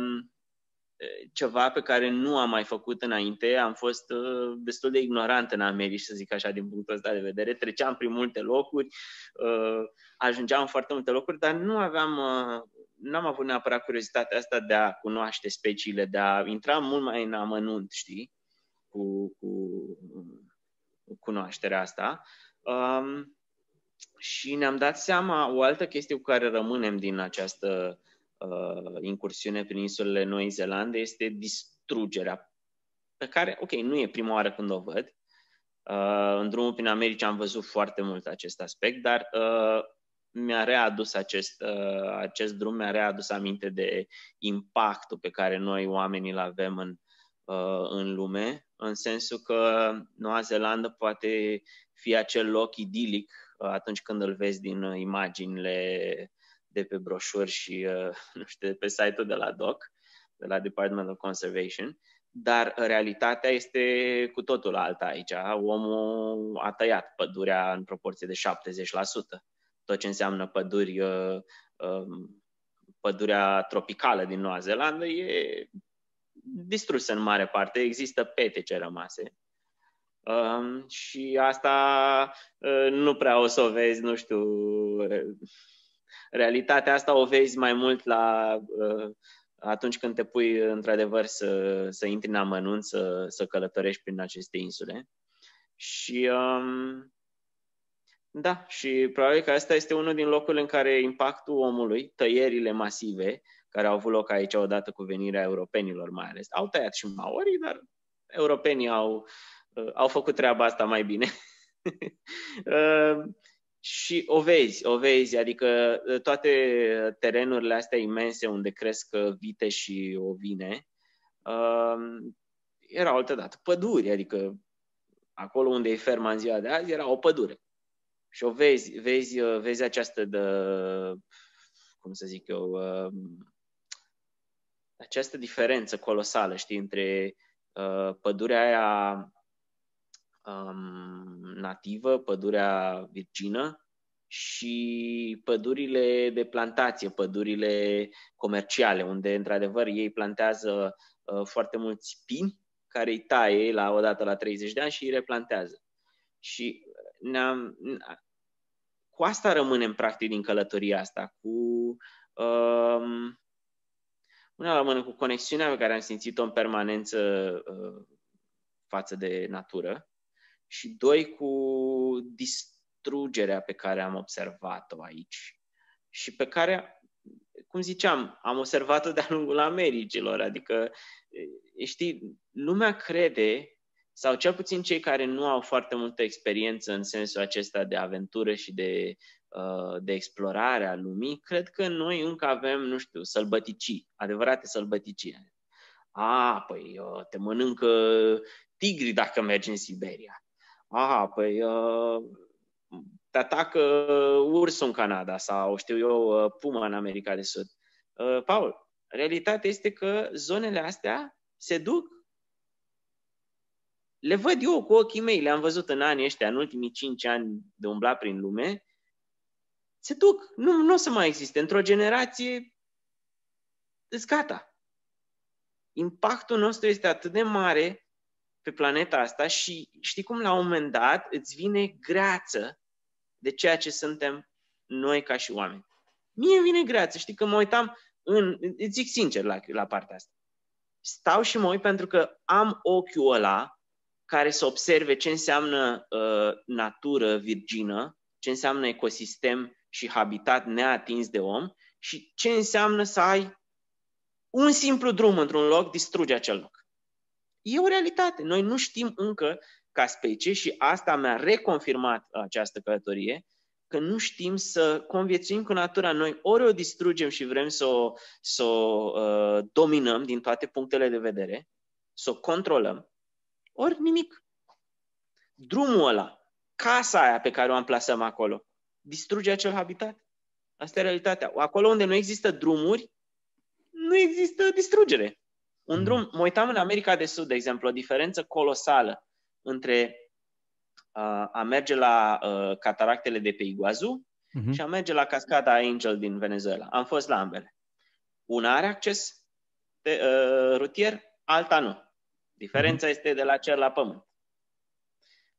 ceva pe care nu am mai făcut înainte. Am fost uh, destul de ignorant în America, să zic așa, din punctul ăsta de vedere. Treceam prin multe locuri, uh, ajungeam în foarte multe locuri, dar nu aveam, uh, nu am avut neapărat curiozitatea asta de a cunoaște speciile, de a intra mult mai în amănunt, știi? cu, cu cunoașterea asta. Um, și ne-am dat seama, o altă chestie cu care rămânem din această uh, incursiune prin insulele Noi Zeelande este distrugerea, pe care, ok, nu e prima oară când o văd. Uh, în drumul prin America am văzut foarte mult acest aspect, dar uh, mi-a readus acest, uh, acest drum, mi-a readus aminte de impactul pe care noi oamenii îl avem în, uh, în lume în sensul că Noua Zeelandă poate fi acel loc idilic uh, atunci când îl vezi din uh, imaginile de pe broșuri și, uh, nu știu, de pe site-ul de la DOC, de la Department of Conservation, dar realitatea este cu totul alta aici. Omul a tăiat pădurea în proporție de 70%. Tot ce înseamnă păduri, um, pădurea tropicală din Noua Zeelandă e distruse în mare parte, există petece rămase. Um, și asta uh, nu prea o să o vezi, nu știu, realitatea asta o vezi mai mult la uh, atunci când te pui într-adevăr să, să intri în amănunt, să, să călătorești prin aceste insule. Și um, da, și probabil că asta este unul din locurile în care impactul omului, tăierile masive, care au avut loc aici odată cu venirea europenilor mai ales. Au tăiat și maorii, dar europenii au, uh, au făcut treaba asta mai bine. uh, și o vezi, o vezi, adică uh, toate terenurile astea imense unde cresc uh, vite și ovine, uh, erau altădată păduri, adică acolo unde e ferma în ziua de azi era o pădure. Și o vezi, vezi, vezi această de, cum să zic eu, această diferență colosală, știi, între uh, pădurea aia um, nativă, pădurea virgină și pădurile de plantație, pădurile comerciale, unde într-adevăr ei plantează uh, foarte mulți pini care îi taie la odată la 30 de ani și îi replantează. Și ne-am, cu asta rămânem practic din călătoria asta, cu um, una la mână cu conexiunea pe care am simțit-o în permanență uh, față de natură și doi cu distrugerea pe care am observat-o aici și pe care, cum ziceam, am observat-o de-a lungul Americilor, adică, știi, lumea crede sau cel puțin cei care nu au foarte multă experiență în sensul acesta de aventură și de Uh, de explorare a lumii, cred că noi încă avem, nu știu, sălbăticii, adevărate sălbăticii. A, păi uh, te mănâncă tigri dacă mergi în Siberia. A, păi uh, te atacă ursul în Canada sau, știu eu, puma în America de Sud. Paul, realitatea este că zonele astea se duc le văd eu cu ochii mei, le-am văzut în anii ăștia, în ultimii cinci ani de umbla prin lume, se duc. Nu, nu o să mai existe. Într-o generație, îți gata. Impactul nostru este atât de mare pe planeta asta și știi cum la un moment dat îți vine greață de ceea ce suntem noi ca și oameni. Mie îmi vine greață, știi, că mă uitam în, îți zic sincer la, la partea asta. Stau și mă uit pentru că am ochiul ăla care să observe ce înseamnă uh, natură virgină, ce înseamnă ecosistem și habitat neatins de om și ce înseamnă să ai un simplu drum într-un loc, distruge acel loc. E o realitate. Noi nu știm încă ca specie și asta mi-a reconfirmat această călătorie, că nu știm să conviețuim cu natura. Noi ori o distrugem și vrem să o, să o uh, dominăm din toate punctele de vedere, să o controlăm, ori nimic. Drumul ăla, casa aia pe care o amplasăm acolo, distruge acel habitat. Asta e realitatea. Acolo unde nu există drumuri, nu există distrugere. Un mm. drum, mă uitam în America de Sud, de exemplu, o diferență colosală între uh, a merge la uh, cataractele de pe Iguazu uh-huh. și a merge la cascada Angel din Venezuela. Am fost la ambele. Una are acces de, uh, rutier, alta nu. Diferența uh-huh. este de la cer la pământ.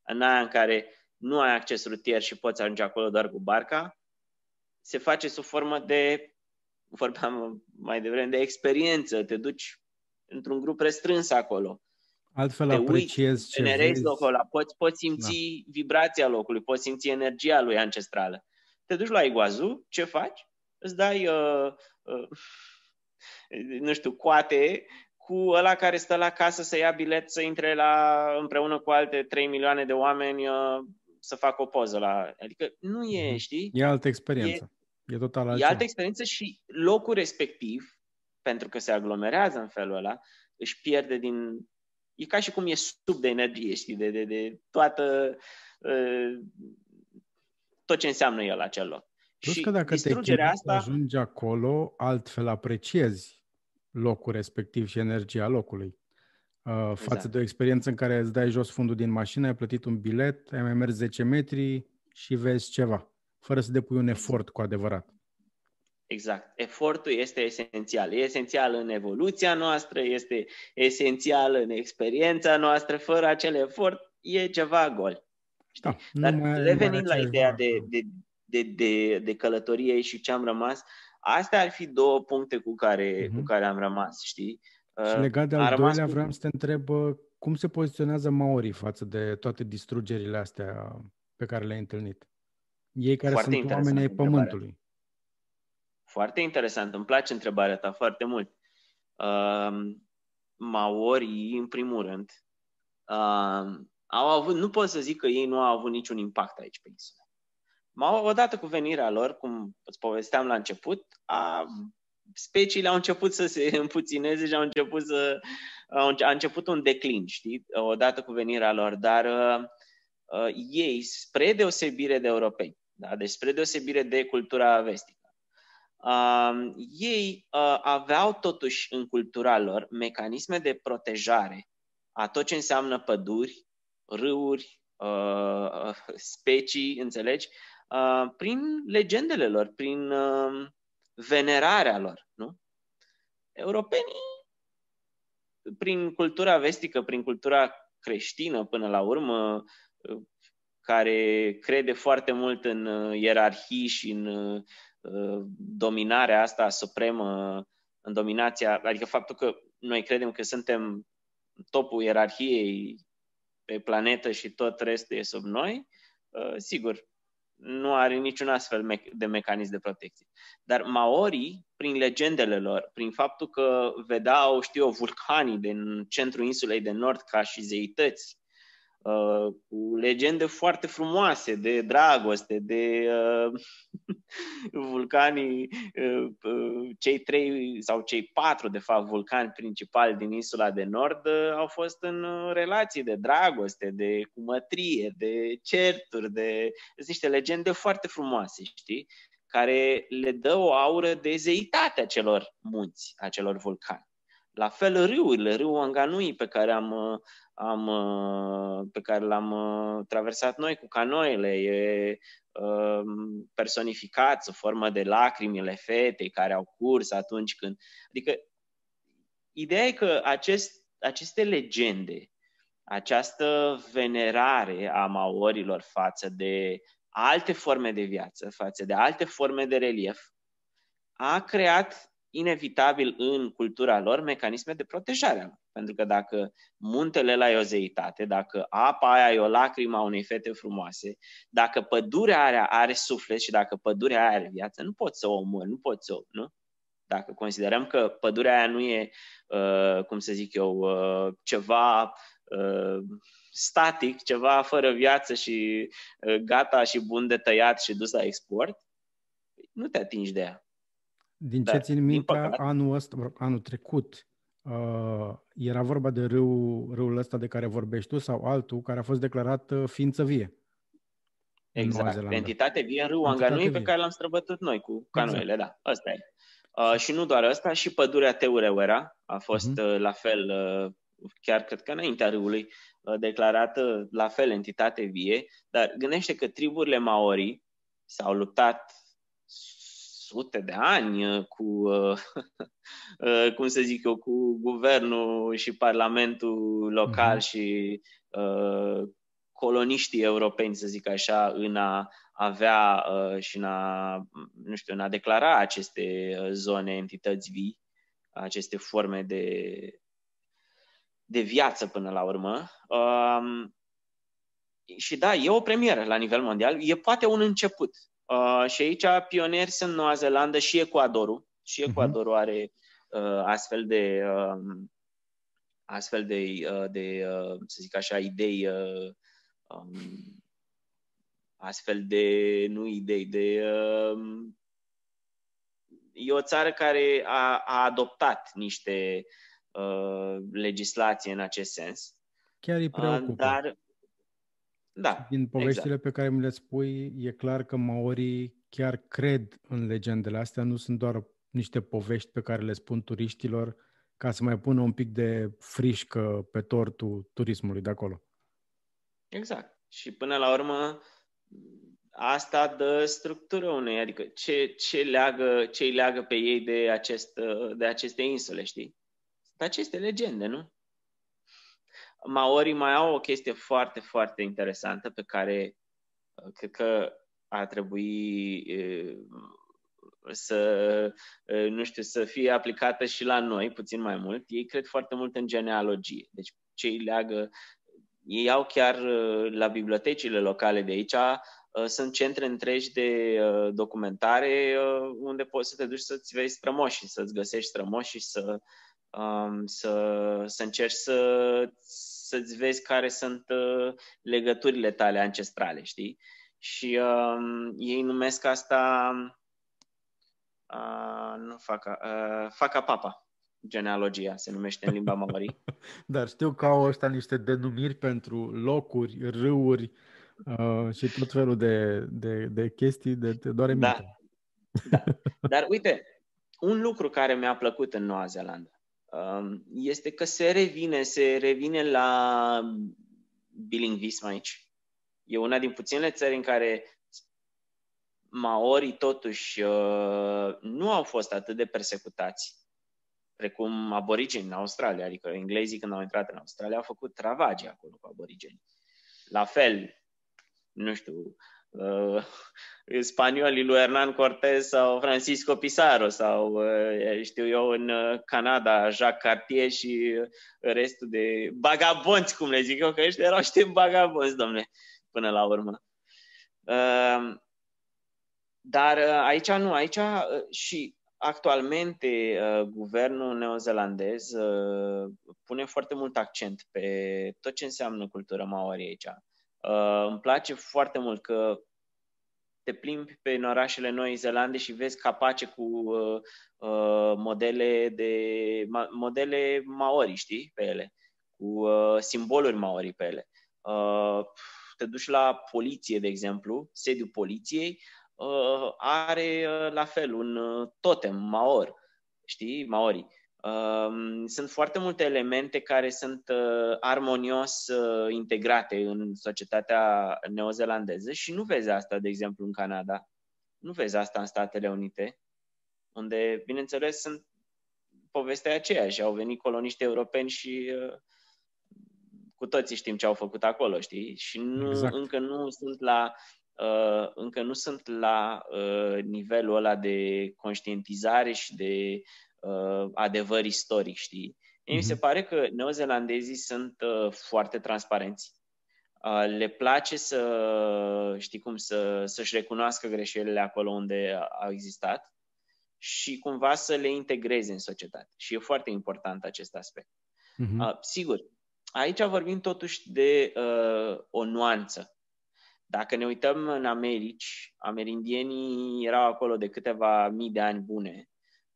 În aia în care nu ai acces rutier și poți ajunge acolo doar cu barca, se face sub formă de, vorbeam mai devreme, de experiență. Te duci într-un grup restrâns acolo. Altfel te apreciezi ce vezi. locul ăla, poți, poți simți da. vibrația locului, poți simți energia lui ancestrală. Te duci la Iguazu, ce faci? Îți dai, uh, uh, nu știu, coate cu ăla care stă la casă să ia bilet să intre la, împreună cu alte 3 milioane de oameni uh, să facă o poză la... Adică nu e, mhm. știi? E altă experiență. E, e total altceva. E altă experiență și locul respectiv, pentru că se aglomerează în felul ăla, își pierde din... E ca și cum e sub de energie, știi, de, de, de toată... Uh, tot ce înseamnă el acel loc. Plus și că dacă te asta... ajungi acolo, altfel apreciezi locul respectiv și energia locului. Uh, exact. Față de o experiență în care îți dai jos fundul din mașină, ai plătit un bilet, ai mai mers 10 metri și vezi ceva, fără să depui un exact. efort cu adevărat. Exact. Efortul este esențial. E esențial în evoluția noastră, este esențial în experiența noastră. Fără acel efort e ceva gol. Da, Dar revenind la ideea de, de, de, de, de călătorie și ce am rămas, uh, Astea ar fi două puncte cu care, uh-huh. cu mhm. care am rămas, știi? Și uh, legat de al doilea, cu... vreau să te întreb uh, cum se poziționează maorii față de toate distrugerile astea pe care le-ai întâlnit? Ei care foarte sunt oamenii ai pământului. Foarte interesant, îmi place întrebarea ta foarte mult. Uh, maorii, în primul rând, uh, au avut, nu pot să zic că ei nu au avut niciun impact aici pe insulă odată cu venirea lor, cum îți povesteam la început, a, speciile au început să se împuțineze și au început să, au, a început un declin, știi, odată cu venirea lor, dar uh, uh, ei, spre deosebire de europeni, da? deci spre deosebire de cultura vestică, uh, ei uh, aveau totuși în cultura lor mecanisme de protejare a tot ce înseamnă păduri, râuri, uh, specii, înțelegi, uh, prin legendele lor, prin uh, venerarea lor. Nu? Europenii, prin cultura vestică, prin cultura creștină până la urmă, uh, care crede foarte mult în uh, ierarhii și în uh, dominarea asta supremă, în dominația, adică faptul că noi credem că suntem topul ierarhiei pe planetă și tot restul e sub noi, sigur, nu are niciun astfel de mecanism de protecție. Dar maorii, prin legendele lor, prin faptul că vedeau, știu vulcanii din centrul insulei de nord ca și zeități, uh, cu legende foarte frumoase de dragoste, de uh, vulcanii, uh, uh, cei trei sau cei patru, de fapt, vulcani principali din insula de nord au fost în relații de dragoste, de cumătrie, de certuri, de niște legende foarte frumoase, știi? Care le dă o aură de zeitate acelor munți, acelor vulcani. La fel râurile, râul Anganui pe care am, am pe care l-am traversat noi cu canoile, e um, personificat sub formă de lacrimile fetei care au curs atunci când... Adică ideea e că acest, aceste legende, această venerare a maorilor față de alte forme de viață, față de alte forme de relief, a creat inevitabil în cultura lor mecanisme de protejare. Pentru că dacă muntele la e o zeitate, dacă apa aia e o lacrimă a unei fete frumoase, dacă pădurea aia are suflet și dacă pădurea aia are viață, nu poți să o omori, nu poți să o, nu? Dacă considerăm că pădurea aia nu e, uh, cum să zic eu, uh, ceva uh, static, ceva fără viață și uh, gata și bun de tăiat și dus la export, nu te atingi de ea. Din ce țin minte, anul, ăsta, anul trecut uh, era vorba de râu, râul ăsta de care vorbești tu sau altul care a fost declarat uh, ființă vie. Exact. Entitate vie în râul Anganui pe care l-am străbătut noi cu canoile, exact. da. Asta e. Uh, și nu doar asta, și pădurea Teureuera a fost uh-huh. uh, la fel, uh, chiar cred că înaintea râului, uh, declarată la fel entitate vie, dar gândește că triburile maori s-au luptat sute de ani uh, cu, uh, uh, cum să zic eu, cu guvernul și parlamentul local uh-huh. și uh, coloniștii europeni, să zic așa, în a avea uh, și în a, nu știu, în a declara aceste zone entități vii, aceste forme de, de viață până la urmă. Uh, și da, e o premieră la nivel mondial, e poate un început. Uh, și aici pionieri sunt Noua Zeelandă și Ecuadorul. Și mhm. Ecuadorul are uh, astfel de uh, astfel de, uh, de uh, să zic așa, idei uh, um, astfel de, nu idei, de uh, e o țară care a, a adoptat niște uh, legislație în acest sens. Chiar îi preocupă. Uh, dar da, Din povestile exact. pe care mi le spui, e clar că maorii chiar cred în legendele astea, nu sunt doar niște povești pe care le spun turiștilor ca să mai pună un pic de frișcă pe tortul turismului de acolo. Exact. Și până la urmă, asta dă structură unei, adică ce, ce, leagă, ce îi leagă pe ei de, acest, de aceste insule, știi? Sunt aceste legende, nu? Maorii mai au o chestie foarte, foarte interesantă pe care uh, cred că ar trebui uh, să, uh, nu știu, să fie aplicată și la noi, puțin mai mult. Ei cred foarte mult în genealogie. Deci ce îi leagă, ei au chiar la bibliotecile locale de aici, sunt centre întregi de documentare unde poți să te duci să-ți vezi strămoși, să-ți găsești strămoși și să, um, să, să încerci să să-ți vezi care sunt uh, legăturile tale ancestrale, știi? Și uh, ei numesc asta uh, nu fac, uh, faca papa genealogia, se numește în limba maori. Dar știu că au ăștia niște denumiri pentru locuri, râuri uh, și tot felul de, de, de chestii de te doare da. da. Dar uite, un lucru care mi-a plăcut în Noua Zeelandă Um, este că se revine, se revine la bilingvism aici. E una din puținele țări în care maorii totuși uh, nu au fost atât de persecutați precum aborigeni în Australia, adică englezii când au intrat în Australia au făcut ravagii acolo cu aborigeni. La fel, nu știu, uh, spaniolii lui Hernan Cortez sau Francisco Pizarro sau, uh, știu eu, în uh, Canada, Jacques Cartier și uh, restul de bagabonți, cum le zic eu, că ăștia erau niște bagabonți, domne, până la urmă. Uh, dar uh, aici nu, aici uh, și actualmente uh, guvernul neozelandez uh, pune foarte mult accent pe tot ce înseamnă cultura maori aici. Uh, îmi place foarte mult că te plimbi pe în orașele Noi Zeelande și vezi capace cu uh, uh, modele de ma, modele maori, știi, pe ele, cu uh, simboluri maori pe ele. Uh, te duci la poliție, de exemplu, sediul poliției, uh, are uh, la fel un uh, totem maor, știi, maori. Uh, sunt foarte multe elemente care sunt uh, armonios uh, integrate în societatea neozelandeză și nu vezi asta, de exemplu, în Canada. Nu vezi asta în Statele Unite, unde, bineînțeles, sunt povestea aceeași. Au venit coloniști europeni și uh, cu toții știm ce au făcut acolo, știi? Și nu, exact. încă nu sunt la uh, încă nu sunt la uh, nivelul ăla de conștientizare și de uh, adevăr istoric, știi? Mm-hmm. Mi se mhm. pare că neozelandezii sunt uh, foarte transparenți. Uh, le place să, știi cum, să, să-și recunoască greșelile acolo unde au existat și cumva să le integreze în societate. Și e foarte important acest aspect. Mm-hmm. Uh, sigur, aici vorbim totuși de uh, o nuanță. Dacă ne uităm în Americi, amerindienii erau acolo de câteva mii de ani bune.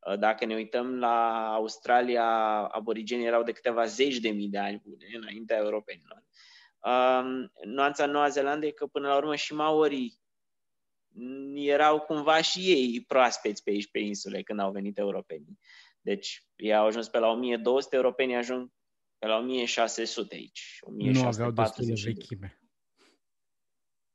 Uh, dacă ne uităm la Australia, aborigenii erau de câteva zeci de mii de ani bune, înaintea europenilor. Um, nuanța Noua Zeelandă e că până la urmă și maorii erau cumva și ei proaspeți pe aici, pe insule, când au venit europenii. Deci ei au ajuns pe la 1200, europenii ajung pe la 1600 aici. 1640. Nu aveau destul de vechime.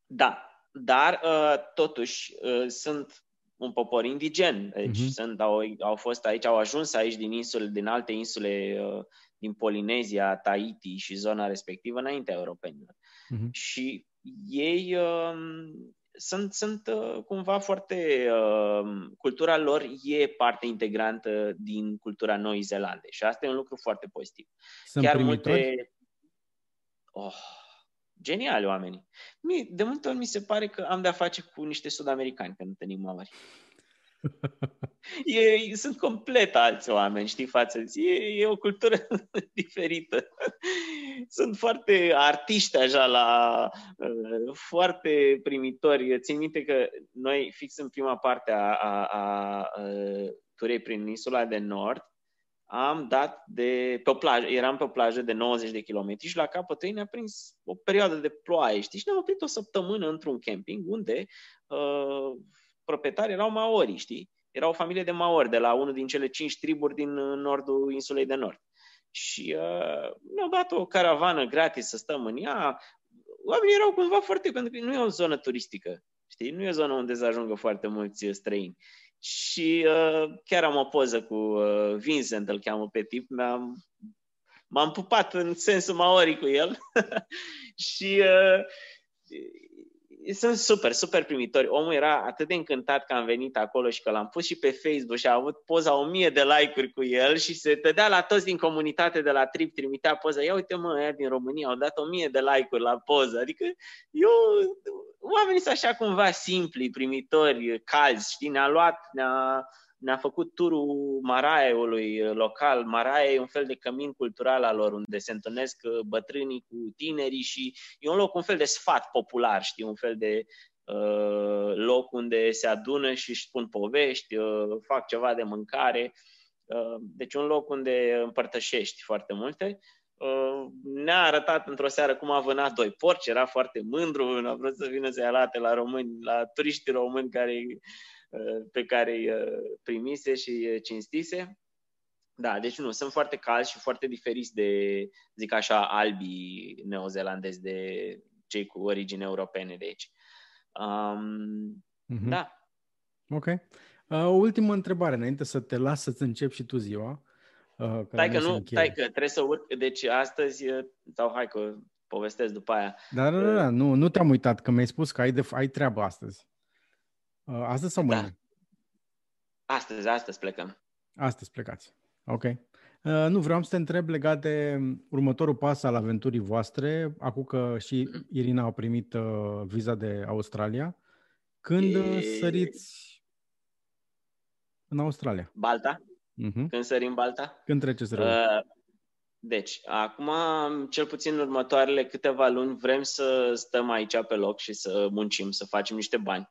Da, dar uh, totuși uh, sunt un popor indigen. Deci uh-huh. sunt, au, au fost aici, au ajuns aici din insule, din alte insule uh, din Polinezia, Tahiti și zona respectivă înaintea europenilor. Uh-huh. Și ei uh, sunt, sunt uh, cumva foarte... Uh, cultura lor e parte integrantă din cultura Noii Zeelande și asta e un lucru foarte pozitiv. Sunt Chiar primitori? multe... Oh, geniali oamenii. Mie, de multe ori mi se pare că am de-a face cu niște sud-americani când întâlnim maori. E, sunt complet alți oameni, știi, față de e, e o cultură diferită. Sunt foarte artiști așa la uh, foarte primitori. Țin minte că noi, fix în prima parte a, a, a, a turei prin insula de nord, am dat de, pe o plajă, eram pe o plajă de 90 de kilometri și la capătul ei ne-a prins o perioadă de ploaie, știți, și ne-am oprit o săptămână într-un camping unde uh, proprietari erau maori, știi? Era o familie de maori de la unul din cele cinci triburi din uh, nordul insulei de nord. Și uh, ne-au dat o caravană gratis să stăm în ea. Oamenii erau cumva foarte... pentru că nu e o zonă turistică, știi? Nu e o zonă unde să ajungă foarte mulți uh, străini. Și uh, chiar am o poză cu uh, Vincent, îl cheamă pe tip, mi-am, m-am pupat în sensul maori cu el. Și uh, sunt super, super primitori. Omul era atât de încântat că am venit acolo și că l-am pus și pe Facebook și a avut poza o mie de like-uri cu el și se tădea la toți din comunitate de la Trip, trimitea poza. Ia uite mă, aia din România au dat o mie de like-uri la poză. Adică eu, oamenii sunt așa cumva simpli, primitori, calzi, știi, ne-a luat, ne-a, ne-a făcut turul Maraeului local. Marae e un fel de cămin cultural al lor, unde se întâlnesc uh, bătrânii cu tinerii și e un loc, un fel de sfat popular, știi, un fel de uh, loc unde se adună și își spun povești, uh, fac ceva de mâncare. Uh, deci un loc unde împărtășești foarte multe. Uh, ne-a arătat într-o seară cum a vânat doi porci, era foarte mândru, a vrut să vină să-i arate la români, la turiștii români care pe care îi uh, primise și îi cinstise. Da, deci nu, sunt foarte calzi și foarte diferiți de, zic așa, albii neozelandezi de cei cu origine europene de aici. Um, mm-hmm. Da. Ok. Uh, o ultimă întrebare, înainte să te las să-ți începi și tu ziua. Uh, stai că nu, stai că trebuie să urc. Deci astăzi, uh, sau hai că povestesc după aia. Da, da, da, da. Nu, nu te-am uitat, că mi-ai spus că ai, de, ai treabă astăzi. Uh, astăzi sau mâine? Da. Astăzi, astăzi plecăm. Astăzi plecați. Ok. Uh, nu, vreau să te întreb legat de următorul pas al aventurii voastre, acum că și mm-hmm. Irina a primit uh, viza de Australia. Când e... săriți în Australia? Balta? Uh-huh. Când sărim Balta? Când treceți rău? Uh, deci, acum, cel puțin în următoarele câteva luni, vrem să stăm aici pe loc și să muncim, să facem niște bani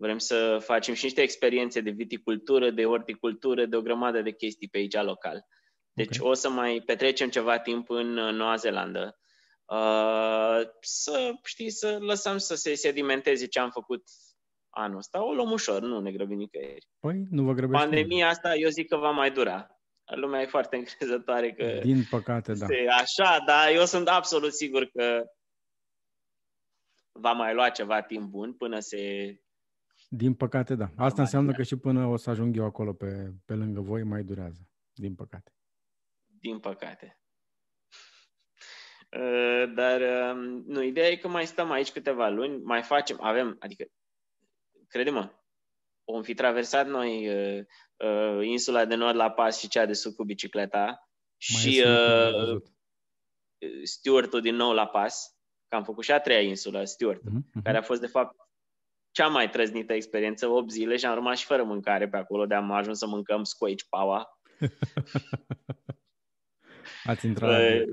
Vrem să facem și niște experiențe de viticultură, de horticultură, de o grămadă de chestii pe aici local. Deci okay. o să mai petrecem ceva timp în Noua Zeelandă. Uh, să, știi, să lăsăm să se sedimenteze ce am făcut anul ăsta. O luăm ușor, nu ne grăbim nicăieri. Păi, nu vă grăbește. Pandemia asta, eu zic că va mai dura. Lumea e foarte încrezătoare că... Din păcate, da. așa, dar eu sunt absolut sigur că va mai lua ceva timp bun până se... Din păcate, da. Asta înseamnă că și până o să ajung eu acolo pe, pe lângă voi, mai durează. Din păcate. Din păcate. Uh, dar, um, nu, ideea e că mai stăm aici câteva luni, mai facem, avem, adică, crede-mă, vom fi traversat noi uh, uh, insula de nord la pas și cea de sud cu bicicleta mai și uh, Stuartul din nou la pas, că am făcut și a treia insulă, Stuart, uh-huh. care a fost, de fapt, cea mai trăznită experiență, 8 zile și am rămas și fără mâncare pe acolo, de am ajuns să mâncăm scoici paua. Ați intrat la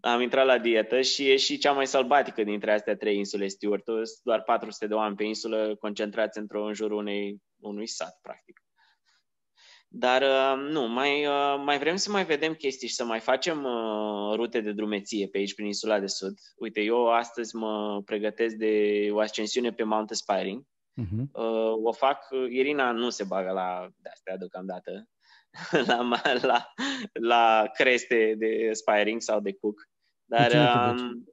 Am intrat la dietă și e și cea mai sălbatică dintre astea trei insule Stuart. Doar 400 de oameni pe insulă concentrați într-o în jurul unei, unui sat, practic. Dar uh, nu, mai, uh, mai vrem să mai vedem chestii și să mai facem uh, rute de drumeție pe aici, prin insula de sud. Uite, eu astăzi mă pregătesc de o ascensiune pe Mount Aspiring. Uh-huh. O fac, Irina nu se bagă la de-astea deocamdată, la, la, la creste de Aspiring sau de Cook. Dar um,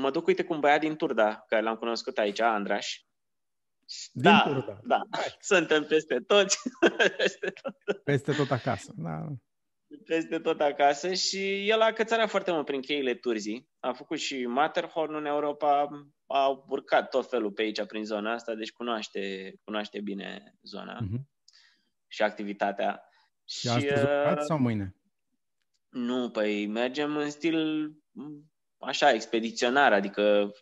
mă duc, uite, cu un băiat din Turda, care l-am cunoscut aici, Andraș. Din da, Turda. da. Hai. Suntem peste toți. peste, tot. peste tot acasă. Da. Peste tot acasă și el a cățărat foarte mult prin cheile Turzii. A făcut și Matterhorn în Europa, a urcat tot felul pe aici, prin zona asta, deci cunoaște, cunoaște bine zona uh-huh. și activitatea. Și, și astăzi uh, sau mâine? Nu, păi mergem în stil așa, expediționar, adică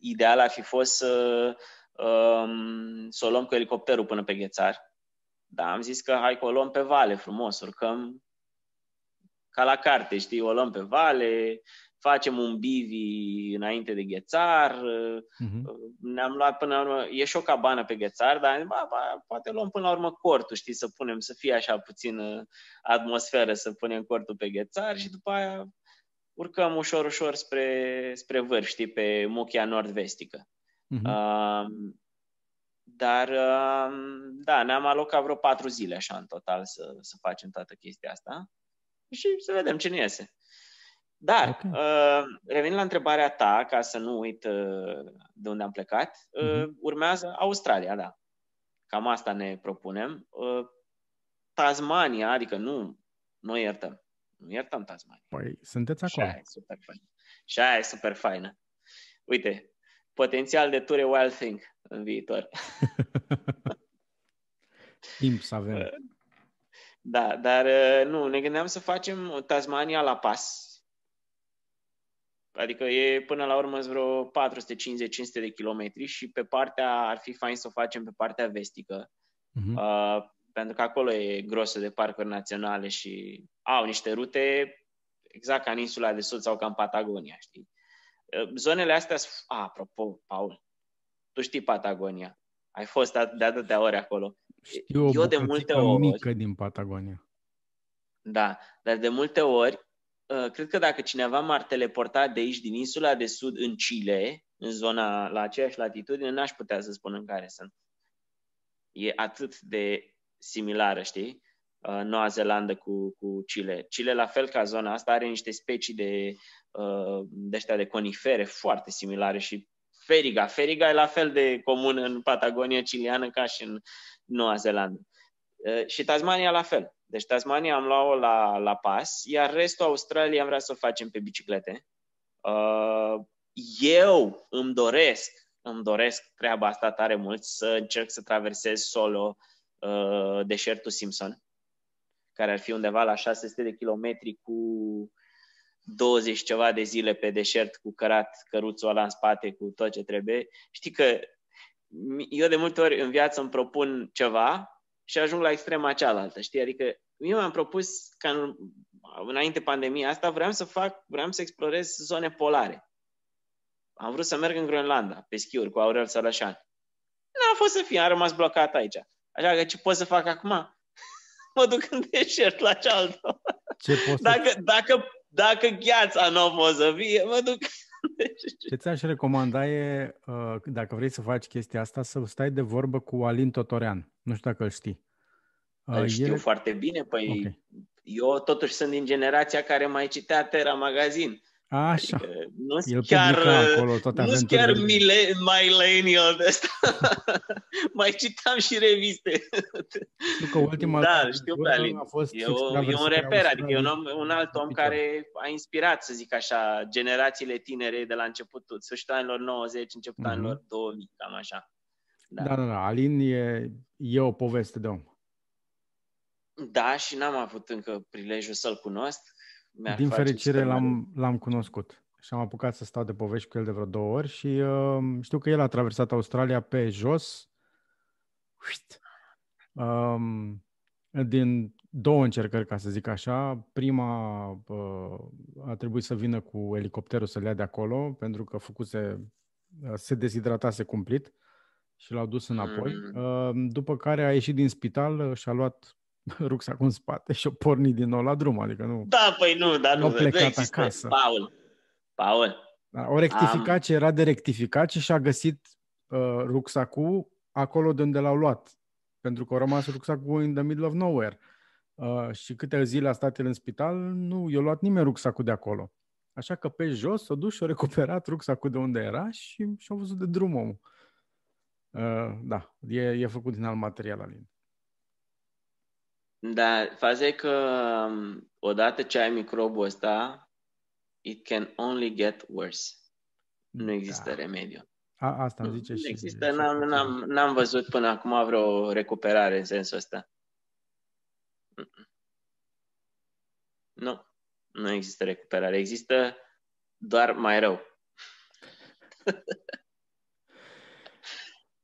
ideal ar fi fost să, um, să o luăm cu elicopterul până pe ghețar. Dar am zis că hai că o luăm pe vale frumos, urcăm ca la carte, știi, o luăm pe vale, facem un bivi înainte de ghețar, uh-huh. ne-am luat până la urmă, e și o cabană pe ghețar, dar ba, ba, poate luăm până la urmă cortul, știi, să punem, să fie așa puțin uh, atmosferă, să punem cortul pe ghețar și după aia urcăm ușor, ușor spre, spre vârf, știi, pe muchia nord-vestică. Uh-huh. Uh, dar, uh, da, ne-am alocat vreo patru zile așa în total să, să facem toată chestia asta și să vedem ce ne iese. Dar, okay. uh, revin la întrebarea ta, ca să nu uit uh, de unde am plecat, uh, uh-huh. urmează Australia, da. Cam asta ne propunem. Uh, Tasmania, adică nu, nu iertăm. Nu iertăm Tasmania. Păi, sunteți acolo. Și aia e super faină. Și aia e super faină. Uite, potențial de ture Wild Thing în viitor. Timp să avem. Uh, da, dar uh, nu, ne gândeam să facem Tasmania la pas. Adică e până la urmă vreo 450-500 de kilometri și pe partea, ar fi fain să o facem pe partea vestică. Uh-huh. Uh, pentru că acolo e grosă de parcuri naționale și au niște rute exact ca în insula de sud sau ca în Patagonia, știi? Uh, zonele astea sunt... Ah, apropo, Paul, tu știi Patagonia. Ai fost de atâtea ori acolo. Știu Eu de multe ori... mică din Patagonia. Da, dar de multe ori, uh, cred că dacă cineva m-ar teleporta de aici, din insula de sud, în Chile, în zona, la aceeași latitudine, n-aș putea să spun în care sunt. E atât de similară, știi? Uh, Noua Zeelandă cu, cu Chile. Chile, la fel ca zona asta, are niște specii de, uh, de ăștia de conifere foarte similare și feriga. Feriga e la fel de comun în Patagonia ciliană ca și în Noua Zeelandă. Uh, și Tasmania la fel. Deci Tasmania am luat-o la, la pas, iar restul Australiei am vrea să o facem pe biciclete. Eu îmi doresc, îmi doresc treaba asta tare mult, să încerc să traversez solo uh, deșertul Simpson, care ar fi undeva la 600 de kilometri cu 20 ceva de zile pe deșert cu cărat căruțul ăla în spate cu tot ce trebuie. Știi că eu de multe ori în viață îmi propun ceva și ajung la extrema cealaltă, știi? Adică eu mi-am propus ca în, înainte pandemia asta vreau să fac, vreau să explorez zone polare. Am vrut să merg în Groenlanda, pe schiuri, cu Aurel Sărășan. N-a fost să fie, am rămas blocat aici. Așa că ce pot să fac acum? Mă duc în deșert la cealaltă. Ce poți dacă, să... dacă, dacă gheața nu o pot să fie, mă duc ce ți-aș recomanda e, uh, dacă vrei să faci chestia asta, să stai de vorbă cu Alin Totorean. Nu știu dacă îl știi. Îl știu e... foarte bine, păi okay. eu totuși sunt din generația care mai citea Terra Magazin. Așa. Adică nu El chiar, acolo toate nu chiar mile, millennial de asta. Mai citam și reviste. Știu că ultima da, știu pe Alin. A fost e, o, e un reper, adică e un, om, un alt om care a inspirat, să zic așa, generațiile tinere de la începutul, sfârșitul anilor 90, începutul mm-hmm. anilor 2000, cam așa. Da, da, da. da. Alin e, e o poveste de om. Da, și n-am avut încă prilejul să-l cunosc mi Din fericire l-am, l-am cunoscut și am apucat să stau de povești cu el de vreo două ori și uh, știu că el a traversat Australia pe jos um, din două încercări, ca să zic așa. Prima uh, a trebuit să vină cu elicopterul să le ia de acolo, pentru că făcuse, uh, se dezhidratase cumplit și l-au dus înapoi. Mm. Uh, după care a ieșit din spital și a luat rucsacul în spate și o porni din nou la drum, adică nu... Da, păi nu, dar nu, nu plecat există. acasă. Paul, Paul. Da, o rectificat ce era de rectificat și și-a găsit uh, rucsacul acolo de unde l-au luat. Pentru că a rămas rucsacul in the middle of nowhere. Uh, și câte zile a stat el în spital, nu i-a luat nimeni rucsacul de acolo. Așa că pe jos s-a dus și a recuperat rucsacul de unde era și și-a văzut de drum omul. Uh, da, e, e făcut din alt material alin. Da, faza e că um, odată ce ai microbul ăsta, it can only get worse. Nu există da. remediu. A, asta îmi zice nu și... Există, n-am, n-am, n-am văzut până acum vreo recuperare în sensul ăsta. Nu, nu există recuperare. Există doar mai rău.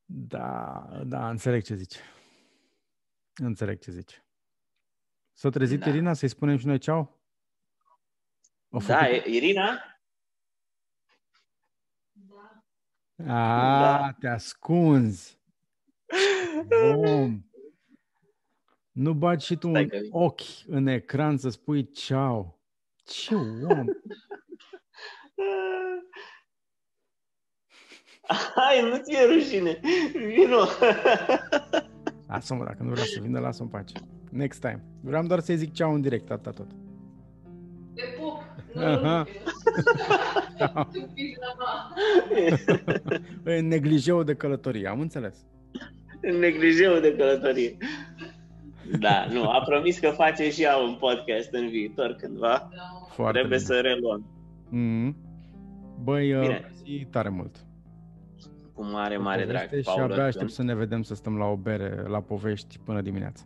da, da, înțeleg ce zici. Înțeleg ce zici. S-a trezit da. Irina să-i spunem și noi ceau? O da, Irina? Da. A, da. te ascunzi. Bun. Nu bagi și tu un ochi în ecran să spui ceau. Ce om! Hai, nu ți-e rușine. Vino. Lasă-mă, dacă nu vrea să vină, lasă-mă pace. Next time. Vreau doar să-i zic ceau în direct, atât tot. Te pup! Aha. în neglijeu de călătorie, am înțeles. În neglijeu de călătorie. Da, nu, a promis că face și ea un podcast în viitor cândva. Foarte Trebuie bine. să reluăm. Mm-hmm. Băi, uh, Bine. zi tare mult. Cu mare, mare drag. Și abia aștept să ne vedem să stăm la o bere, la povești până dimineața.